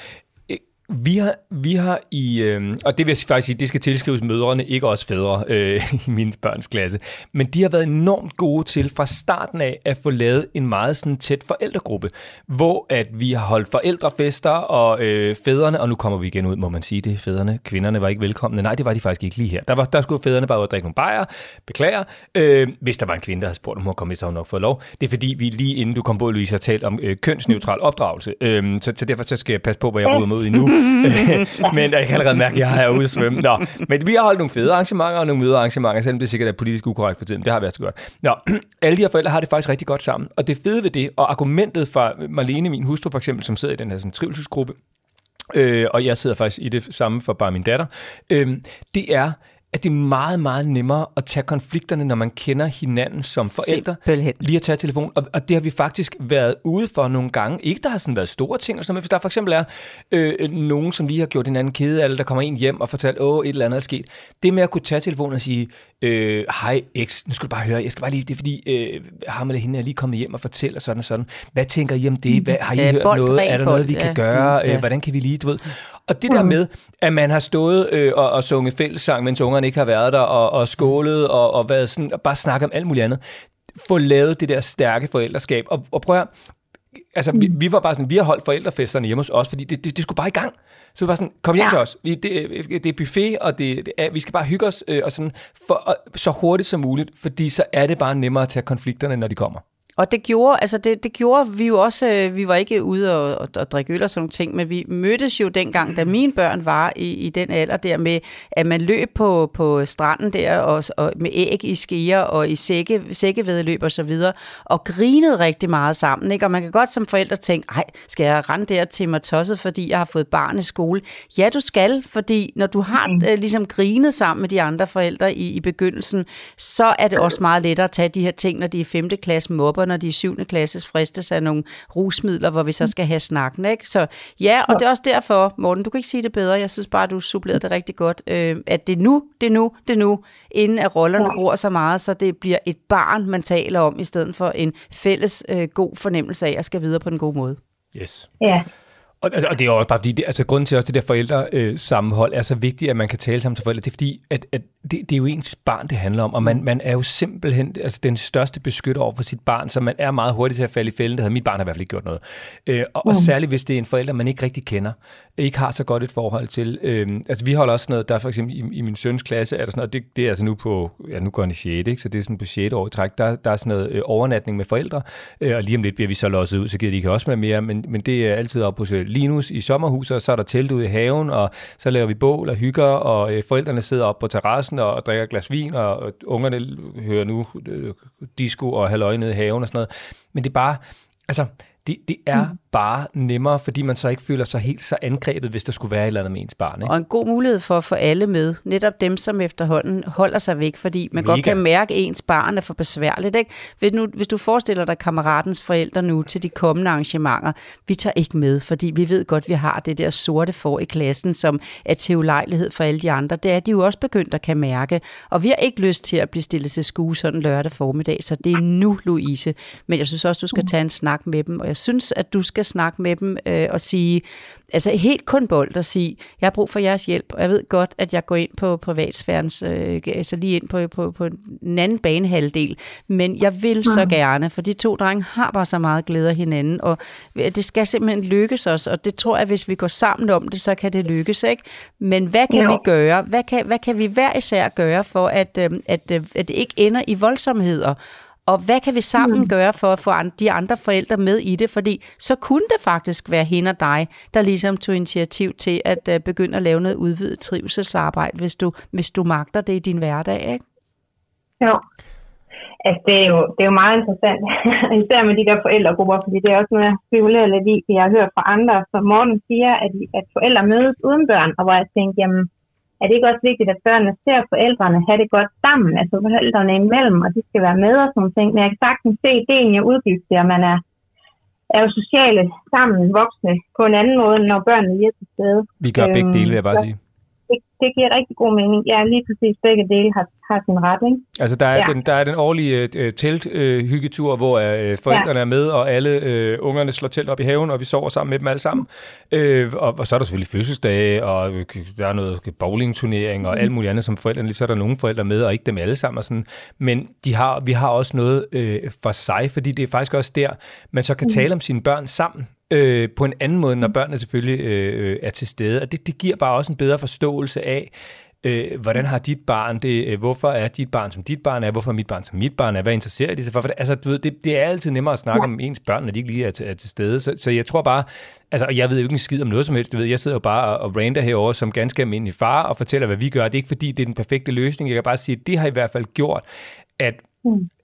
Vi har, vi har i, øh, og det vil jeg faktisk sige, det skal tilskrives mødrene, ikke også fædre øh, i min børns klasse, men de har været enormt gode til fra starten af at få lavet en meget sådan tæt forældregruppe, hvor at vi har holdt forældrefester og øh, fædrene, og nu kommer vi igen ud, må man sige det, fædrene, kvinderne var ikke velkomne. Nej, det var de faktisk ikke lige her. Der, var, der skulle fædrene bare ud og drikke nogle bajer, beklager. Øh, hvis der var en kvinde, der havde spurgt, om hun kom med, så hun nok fået lov. Det er fordi, vi lige inden du kom på, Louise, har talt om øh, kønsneutral opdragelse, øh, så, så derfor så skal jeg passe på, hvad jeg råder mod i nu. men jeg kan allerede mærke, at jeg er ude at svømme. Nå, men vi har holdt nogle fede arrangementer og nogle mødearrangementer, selvom det sikkert er politisk ukorrekt for tiden. Det har været så godt. Nå, alle de her forældre har det faktisk rigtig godt sammen. Og det fede ved det, og argumentet fra Marlene, min hustru for eksempel, som sidder i den her sådan, trivselsgruppe, øh, og jeg sidder faktisk i det samme for bare min datter, øh, det er, at det er meget, meget nemmere at tage konflikterne, når man kender hinanden som forældre. Simpelthen. Lige at tage telefon. Og, og det har vi faktisk været ude for nogle gange. Ikke der har sådan været store ting, sådan, men hvis der for eksempel er øh, nogen, som lige har gjort en anden kede, eller der kommer en hjem og fortæller, åh, et eller andet er sket. Det med at kunne tage telefonen og sige, øh, hej X, nu skal du bare høre, jeg skal bare lige, det er fordi, øh, ham eller hende er lige kommet hjem og fortæller sådan og sådan. Hvad tænker I om det? Hvad, har I ja, hørt noget? Er der noget, vi ja. kan gøre? Mm, ja. Øh, hvordan kan vi lige, du ved? Og det der med, at man har stået øh, og, og sunget fællessang, mens ungerne ikke har været der, og, og skålet, og, og været sådan, og bare snakket om alt muligt andet. Få lavet det der stærke forældreskab. Og, og prøv at Altså, vi, vi var bare sådan, vi har holdt forældrefesterne hjemme hos os, fordi det, det, det skulle bare i gang. Så vi var sådan, kom hjem ja. til os. Vi, det, det er buffet, og det, det er, vi skal bare hygge os øh, og sådan, for, og, så hurtigt som muligt, fordi så er det bare nemmere at tage konflikterne, når de kommer. Og det gjorde, altså det, det gjorde vi jo også, øh, vi var ikke ude og, og, og drikke øl og sådan nogle ting, men vi mødtes jo dengang, da mine børn var i, i den alder der med, at man løb på, på stranden der, og, og med æg i skeer og i sække, sækkevedeløb og så videre, og grinede rigtig meget sammen, ikke? Og man kan godt som forældre tænke, ej, skal jeg rende der til mig tosset, fordi jeg har fået barn i skole? Ja, du skal, fordi når du har mm. øh, ligesom grinet sammen med de andre forældre i, i begyndelsen, så er det også meget lettere at tage de her ting, når de er 5. klasse mobber, når de er 7. klasses fristes af nogle rusmidler, hvor vi så skal have snakken. Ikke? Så ja, og det er også derfor, Morten, du kan ikke sige det bedre. Jeg synes bare, du supplerede det rigtig godt. Øh, at det er nu, det er nu, det er nu, inden at rollerne gror så meget, så det bliver et barn, man taler om, i stedet for en fælles øh, god fornemmelse af at skal videre på den gode måde. Yes. Ja. Og, og det er også bare fordi, det, altså grunden til også det der forældre øh, sammenhold er så vigtigt, at man kan tale sammen til forældre, det er fordi, at, at det, det er jo ens barn, det handler om, og man, man er jo simpelthen altså, den største beskytter over for sit barn, så man er meget hurtig til at falde i fælden. Det havde mit barn har i hvert fald ikke gjort noget. Øh, og, mm. og særligt hvis det er en forælder, man ikke rigtig kender, ikke har så godt et forhold til. Øh, altså vi holder også noget, der for eksempel i, i min søns klasse, er der sådan noget, det, det er altså nu på, ja nu går han i 6, ikke? så det er sådan på 6 år i træk, der, der er sådan noget øh, overnatning med forældre, øh, og lige om lidt bliver vi så losset ud, så giver de ikke også med mere, men, men det er altid op øh, Linus i sommerhuset, og så er der telt ude i haven, og så laver vi bål og hygger, og øh, forældrene sidder op på terrassen og, og drikker et glas vin, og, og ungerne hører nu øh, disco og halvøje nede i haven og sådan noget. Men det er bare, altså, det, det er mm. bare nemmere, fordi man så ikke føler sig helt så angrebet, hvis der skulle være et eller andet med ens barn. Ikke? Og en god mulighed for at få alle med. Netop dem, som efterhånden holder sig væk, fordi man Mega. godt kan mærke, at ens barn er for besværligt. Ikke? Hvis, nu, hvis du forestiller dig kammeratens forældre nu til de kommende arrangementer, vi tager ikke med, fordi vi ved godt, at vi har det der sorte for i klassen, som er til ulejlighed for alle de andre. Det er de jo også begyndt at kan mærke. Og vi har ikke lyst til at blive stillet til skue sådan lørdag formiddag, så det er nu, Louise. Men jeg synes også, du skal tage en snak med dem, og jeg synes, at du skal snakke med dem øh, og sige, altså helt kun bold og sige, jeg har brug for jeres hjælp, og jeg ved godt, at jeg går ind på privatsfærens, øh, altså lige ind på, på, på en anden banehalvdel, men jeg vil så gerne, for de to drenge har bare så meget glæde af hinanden, og det skal simpelthen lykkes os, og det tror jeg, hvis vi går sammen om det, så kan det lykkes, ikke? Men hvad kan jo. vi gøre? Hvad kan, hvad kan vi hver især gøre for, at, øh, at, øh, at det ikke ender i voldsomheder? Og hvad kan vi sammen mm. gøre for at få de andre forældre med i det? Fordi så kunne det faktisk være hende og dig, der ligesom tog initiativ til at uh, begynde at lave noget udvidet trivselsarbejde, hvis du, hvis du magter det i din hverdag, ikke? Jo. Altså, det er jo, det er jo meget interessant, især med de der forældregrupper, fordi det er også noget, jeg spekulerer lidt i, jeg har hørt fra andre, som Morten siger, at, at forældre mødes uden børn, og hvor jeg tænker, jamen, er det ikke også vigtigt, at børnene ser forældrene have det godt sammen, altså forældrene imellem, og de skal være med og sådan ting. Men jeg kan sagtens se ideen i udgifter, at man er, er jo sociale sammen voksne på en anden måde, når børnene er til stede. Vi gør begge dele, vil jeg bare sige det, det giver rigtig god mening. Ja, lige præcis begge dele har, har sin ret. Ikke? Altså, der er, ja. den, der er den årlige uh, telthyggetur, uh, hvor uh, forældrene ja. er med, og alle uh, ungerne slår telt op i haven, og vi sover sammen med dem alle sammen. Uh, og, og så er der selvfølgelig fødselsdage, og uh, der er noget bowlingturnering, og mm. alt muligt andet som forældrene. Så er der nogle forældre med, og ikke dem alle sammen. Og sådan. Men de har, vi har også noget uh, for sig, fordi det er faktisk også der, man så kan mm. tale om sine børn sammen øh, på en anden måde, når børnene selvfølgelig øh, er til stede. Og det, det giver bare også en bedre forståelse af, øh, hvordan har dit barn det, øh, hvorfor er dit barn som dit barn er, hvorfor er mit barn som mit barn er, hvad interesserer de sig for? Altså, du ved, det, det er altid nemmere at snakke ja. om ens børn, når de ikke lige er til, er til stede. Så, så jeg tror bare, altså, jeg ved jo ikke en skid om noget som helst, det ved, jeg sidder jo bare og, og rander herover som ganske almindelig far og fortæller, hvad vi gør. Det er ikke fordi, det er den perfekte løsning. Jeg kan bare sige, at det har i hvert fald gjort, at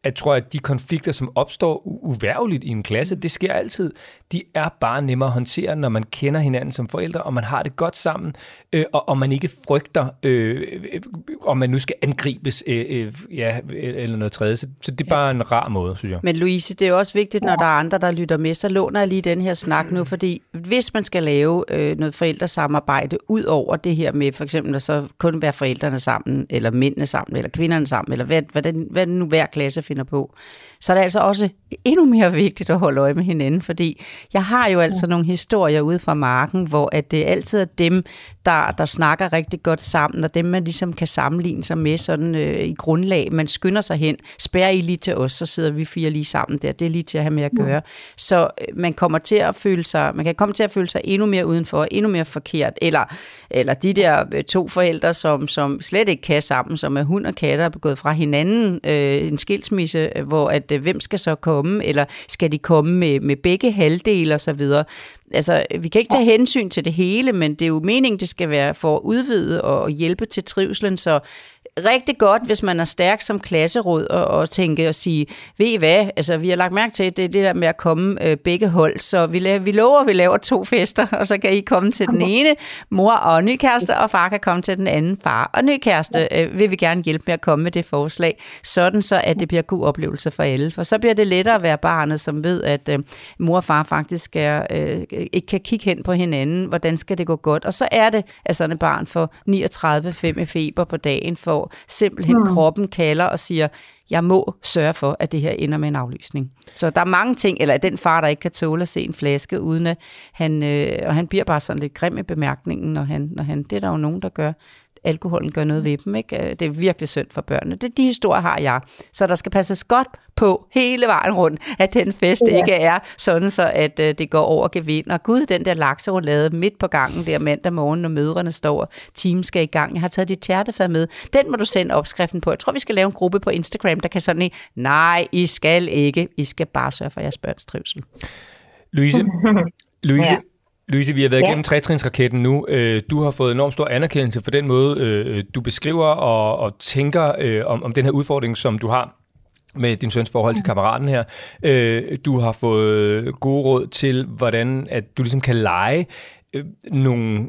at jeg tror, at de konflikter, som opstår uværligt i en klasse, det sker altid. De er bare nemmere at håndtere, når man kender hinanden som forældre, og man har det godt sammen, øh, og, og man ikke frygter, øh, øh, om man nu skal angribes, øh, øh, ja, eller noget tredje. Så, så det er bare en rar måde, synes jeg. Men Louise, det er også vigtigt, når der er andre, der lytter med, så låner jeg lige den her snak nu, fordi hvis man skal lave øh, noget forældresamarbejde ud over det her med for eksempel at så kun være forældrene sammen, eller mændene sammen, eller kvinderne sammen, eller hvad, hvad, den, hvad nu hver klasse finder på, så er det altså også endnu mere vigtigt at holde øje med hinanden, fordi jeg har jo altså ja. nogle historier ude fra marken, hvor at det altid er dem, der, der snakker rigtig godt sammen, og dem, man ligesom kan sammenligne sig med sådan øh, i grundlag. Man skynder sig hen, spærrer I lige til os, så sidder vi fire lige sammen der. Det er lige til at have med at gøre. Ja. Så øh, man kommer til at føle sig, man kan komme til at føle sig endnu mere udenfor, endnu mere forkert, eller, eller de der øh, to forældre, som, som slet ikke kan sammen, som er hund og katter, er gået fra hinanden, øh, en skilsmisse, hvor at øh, hvem skal så komme, eller skal de komme med, med begge halvdele videre. Altså, vi kan ikke tage hensyn til det hele, men det er jo meningen, det skal være for at udvide og hjælpe til trivselen, så rigtig godt, hvis man er stærk som klasseråd og, og tænke og sige, ved I hvad, altså vi har lagt mærke til, det er det der med at komme øh, begge hold, så vi, laver, vi lover, at vi laver to fester, og så kan I komme til den ene mor og ny kæreste, og far kan komme til den anden far og ny kæreste. Øh, vil vi gerne hjælpe med at komme med det forslag, sådan så at det bliver god oplevelse for alle. For så bliver det lettere at være barnet, som ved, at øh, mor og far faktisk er, øh, ikke kan kigge hen på hinanden, hvordan skal det gå godt. Og så er det, at sådan et barn får 39,5 feber på dagen, for simpelthen mm. kroppen kalder og siger, jeg må sørge for, at det her ender med en aflysning. Så der er mange ting, eller den far, der ikke kan tåle at se en flaske, uden at han, øh, og han bliver bare sådan lidt grim i bemærkningen, når han, når han, det er der jo nogen, der gør alkoholen gør noget ved dem. Ikke? Det er virkelig synd for børnene. Det, de historier har jeg. Så der skal passes godt på hele vejen rundt, at den fest ja. ikke er sådan, så at uh, det går over gevind. Og gud, den der lakserolade midt på gangen der mandag morgen, når mødrene står, team skal i gang. Jeg har taget dit tærtefad med. Den må du sende opskriften på. Jeg tror, vi skal lave en gruppe på Instagram, der kan sådan en, nej, I skal ikke. I skal bare sørge for jeres børns trivsel. Louise, Louise, ja. Louise, vi har været ja. igennem trætrinsraketten nu. Øh, du har fået enormt stor anerkendelse for den måde, øh, du beskriver og, og tænker øh, om, om den her udfordring, som du har med din søns forhold til mm. kammeraten her. Du har fået gode råd til, hvordan at du ligesom kan lege nogle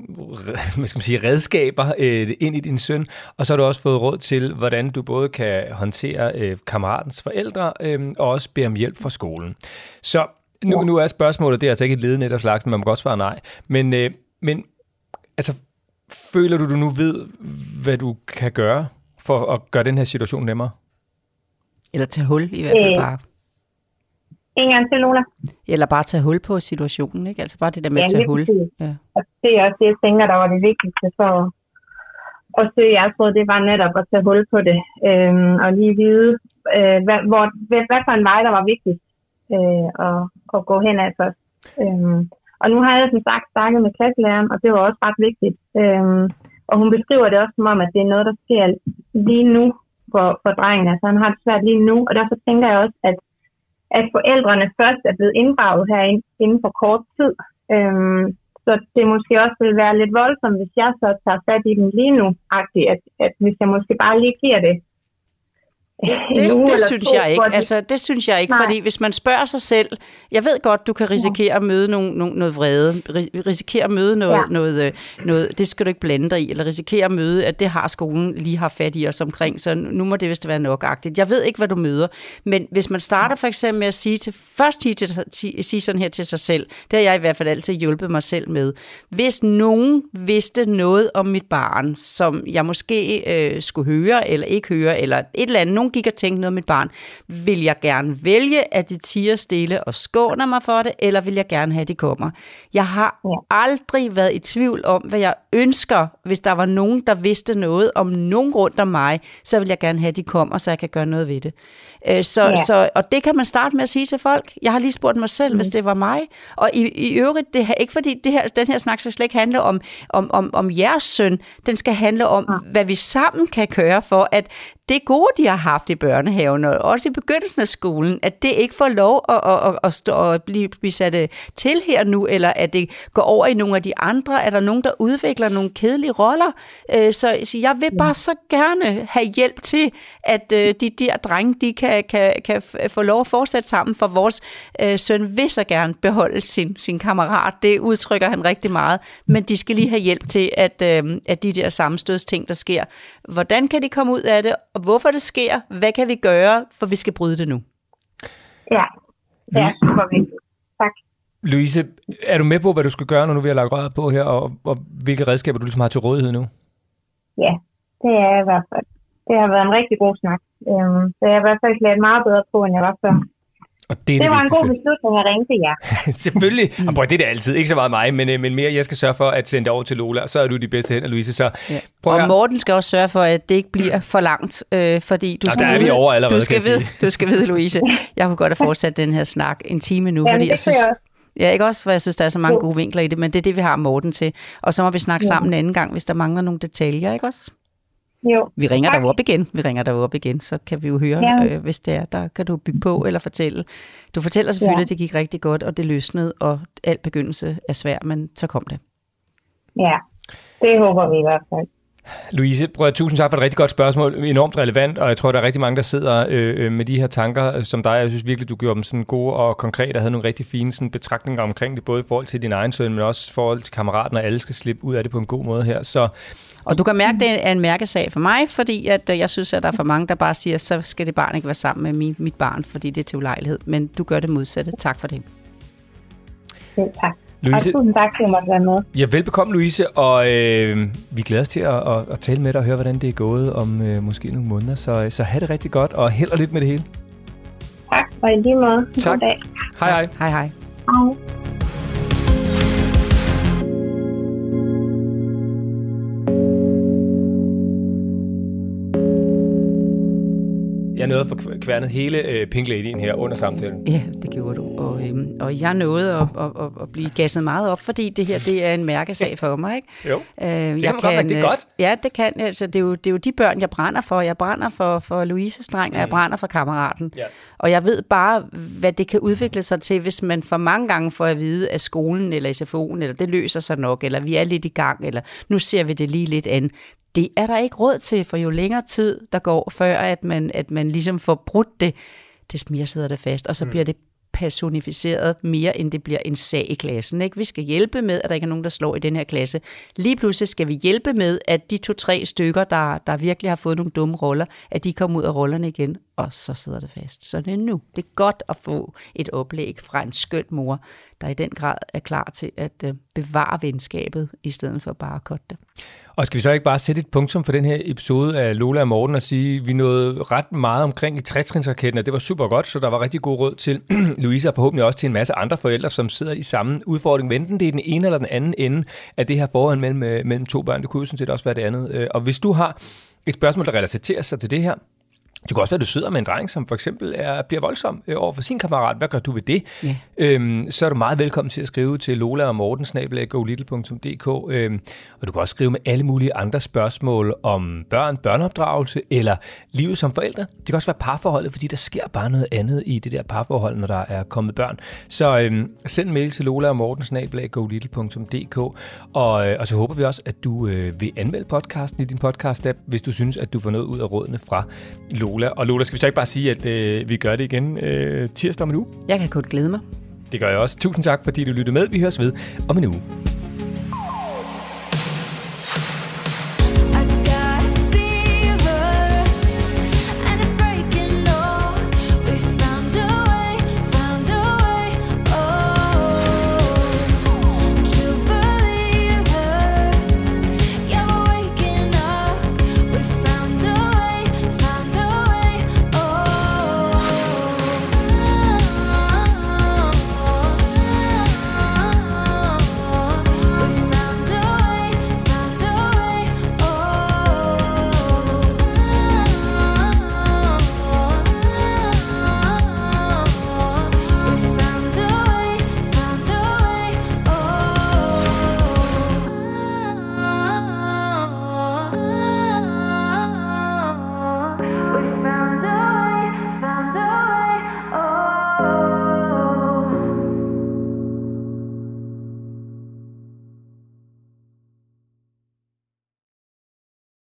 hvad skal man sige, redskaber ind i din søn, og så har du også fået råd til, hvordan du både kan håndtere kammeratens forældre og også bede om hjælp fra skolen. Så nu, nu er spørgsmålet, det er altså ikke et ledende af slags, men man må godt svare nej. Men, øh, men altså, føler du, du nu ved, hvad du kan gøre for at gøre den her situation nemmere? Eller tage hul i hvert fald øh. bare. En gang til, Lola. Eller bare tage hul på situationen, ikke? Altså bare det der med ja, at tage hul. Ja. Og det er også det, jeg tænker, der var det vigtigste for at søge jeres råd, det var netop at tage hul på det. Øhm, og lige vide, øh, hvad, hvor, hvad, hvad for en vej, der var vigtigst øh, og, og gå hen ad først. Øhm, og nu har jeg som sagt snakket med klasselæreren, og det var også ret vigtigt. Øhm, og hun beskriver det også som om, at det er noget, der sker lige nu for, for drengen. Altså han har det svært lige nu, og derfor tænker jeg også, at, at forældrene først er blevet inddraget herinde inden for kort tid. Øhm, så det måske også vil være lidt voldsomt, hvis jeg så tager fat i dem lige nu, at, at hvis jeg måske bare lige giver det det, det, det synes jeg ikke. Altså, det synes jeg ikke, Nej. fordi hvis man spørger sig selv, jeg ved godt, du kan risikere at møde nogle, nogle, noget vrede, risikere at møde noget, ja. noget, øh, noget, det skal du ikke blande dig i, eller risikere at møde, at det har skolen lige har fat i os omkring, så nu må det vist være nokagtigt. Jeg ved ikke, hvad du møder, men hvis man starter for eksempel med at sige til, først sige, til, sige sådan her til sig selv, det har jeg i hvert fald altid hjulpet mig selv med. Hvis nogen vidste noget om mit barn, som jeg måske øh, skulle høre, eller ikke høre, eller et eller andet, nogen gik og tænkte noget om mit barn, vil jeg gerne vælge, at de tiger stille og skåner mig for det, eller vil jeg gerne have, at de kommer? Jeg har ja. aldrig været i tvivl om, hvad jeg ønsker, hvis der var nogen, der vidste noget om nogen rundt om mig, så vil jeg gerne have, at de kommer, så jeg kan gøre noget ved det. Øh, så, ja. så, og det kan man starte med at sige til folk. Jeg har lige spurgt mig selv, mm. hvis det var mig. Og i, i øvrigt, det er ikke fordi det her, den her snak skal slet ikke handle om, om, om, om jeres søn. Den skal handle om, ja. hvad vi sammen kan gøre for, at det gode, de har haft i børnehaven, og også i begyndelsen af skolen, at det ikke får lov at, at, at, at, stå, at blive, blive sat øh, til her nu, eller at det går over i nogle af de andre. Er der nogen, der udvikler nogle kedelige roller? Øh, så, så jeg vil bare så gerne have hjælp til, at øh, de der drenge, de kan, kan, kan få lov at fortsætte sammen, for vores øh, søn vil så gerne beholde sin, sin kammerat. Det udtrykker han rigtig meget, men de skal lige have hjælp til, at, øh, at de der sammenstødsting, der sker, hvordan kan de komme ud af det, og hvorfor det sker, hvad kan vi gøre, for vi skal bryde det nu? Ja, ja super vigtigt. Tak. Louise, er du med på, hvad du skal gøre, når nu vi har lagt røret på her, og, og hvilke redskaber du ligesom har til rådighed nu? Ja, det er i hvert fald. Det har været en rigtig god snak. Øhm, så jeg er i hvert fald klædt meget bedre på, end jeg var før. Og det, er Det det var en god beslutning at ringe til jer. Selvfølgelig. Mm. Og prøv, det er det altid. Ikke så meget mig, men, øh, men mere, jeg skal sørge for at sende det over til Lola, og så er du de bedste hænder, Louise. Så Ja. prøv Og høre. Morten skal også sørge for, at det ikke bliver for langt, øh, fordi du Nå, skal der er vi vide, over allerede, du skal, vide, du skal vide, Louise, jeg kunne godt have fortsat den her snak en time nu, Jamen, fordi det jeg synes, jeg. Ja, ikke også, for jeg synes, der er så mange gode vinkler i det, men det er det, vi har Morten til. Og så må vi snakke sammen en anden gang, hvis der mangler nogle detaljer, ikke også? Jo. Vi ringer Tak. dig op igen. Vi ringer dig op igen, så kan vi jo høre, Ja. øh, hvis det er, der kan du bygge på eller fortælle. Du fortæller selvfølgelig, Ja. at det gik rigtig godt, og det løsnede, og al begyndelse er svær, men så kom det. Ja, det håber vi i hvert fald. Louise, prøv at, tusind tak for et rigtig godt spørgsmål. Enormt relevant, og jeg tror, der er rigtig mange, der sidder øh, øh, med de her tanker øh, som dig. Jeg synes virkelig, du gjorde dem sådan gode og konkrete og havde nogle rigtig fine sådan, betragtninger omkring det, både i forhold til din egen søn, men også i forhold til kammeraten, og alle skal slippe ud af det på en god måde her. Så Og du kan mærke, at det er en mærkesag for mig, fordi at øh, jeg synes, at der er for mange, der bare siger, så skal det barn ikke være sammen med min, mit barn, fordi det er til ulejlighed. Men du gør det modsatte. Tak for det. Selv tak. Louise, Og tusind tak, for at jeg måtte være med. ja, velbekomme Louise, og øh, vi glæder os til at, at, at tale med dig og høre, hvordan det er gået om øh, måske nogle måneder. Så, så have det rigtig godt, og held og lidt med det hele. Tak, og i lige måde. Tak. God dag. Hej hej. Hej hej. Hej. Jeg nåede at få kværnet hele øh, Pink Lady'en her under samtalen. Ja, det gjorde du. Og, øhm, og jeg nåede at, at, at, at blive gasset meget op, fordi det her det er en mærkesag for mig. Ikke? Jo. Øh, jeg kan man godt det er øh, godt. Ja, det kan. Altså, det, er jo, det er jo de børn, jeg brænder for. Jeg brænder for, for Louises dreng, og jeg brænder for kammeraten. Mm. Ja. Og jeg ved bare, hvad det kan udvikle sig til, hvis man for mange gange får at vide, at skolen eller SFO'en, eller det løser sig nok, eller vi er lidt i gang, eller nu ser vi det lige lidt an. Det er der ikke råd til, for jo længere tid der går, før at man, at man ligesom får brudt det, des mere sidder det fast, og så mm. bliver det personificeret mere, end det bliver en sag i klassen. Ikke? Vi skal hjælpe med, at der ikke er nogen, der slår i den her klasse. Lige pludselig skal vi hjælpe med, at de to-tre stykker, der, der virkelig har fået nogle dumme roller, at de kommer ud af rollerne igen, og så sidder det fast. Så det er nu. Det er godt at få et oplæg fra en skøn mor, der i den grad er klar til at øh, bevare venskabet, i stedet for bare at kotte det. Og skal vi så ikke bare sætte et punktum for den her episode af Lola og Morten og sige, at vi nåede ret meget omkring i trætrinsraketten, og det var super godt, så der var rigtig god råd til Louise og forhåbentlig også til en masse andre forældre, som sidder i samme udfordring. Enten det er den ene eller den anden ende af det her forhold mellem, øh, mellem to børn. Det kunne jo sådan set også være det andet. Øh, og hvis du har et spørgsmål, der relaterer sig til det her, det kan også være, at du sidder med en dreng, som for eksempel er, bliver voldsom øh, over for sin kammerat. Hvad gør du ved det? Ja. Øhm, så er du meget velkommen til at skrive til Lola og Morten, snabel.golittle.dk. Øhm, og du kan også skrive med alle mulige andre spørgsmål om børn, børneopdragelse eller livet som forældre. Det kan også være parforholdet, fordi der sker bare noget andet i det der parforhold, når der er kommet børn. Så øhm, send en mail til Lola og Morten, snabel.golittle.dk. Og, øh, og så håber vi også, at du øh, vil anmelde podcasten i din podcast-app, hvis du synes, at du får noget ud af rådene fra Lola. Og Lola, skal vi så ikke bare sige, at øh, vi gør det igen øh, tirsdag om en uge? Jeg kan kun glæde mig. Det gør jeg også. Tusind tak, fordi du lyttede med. Vi høres ved om en uge.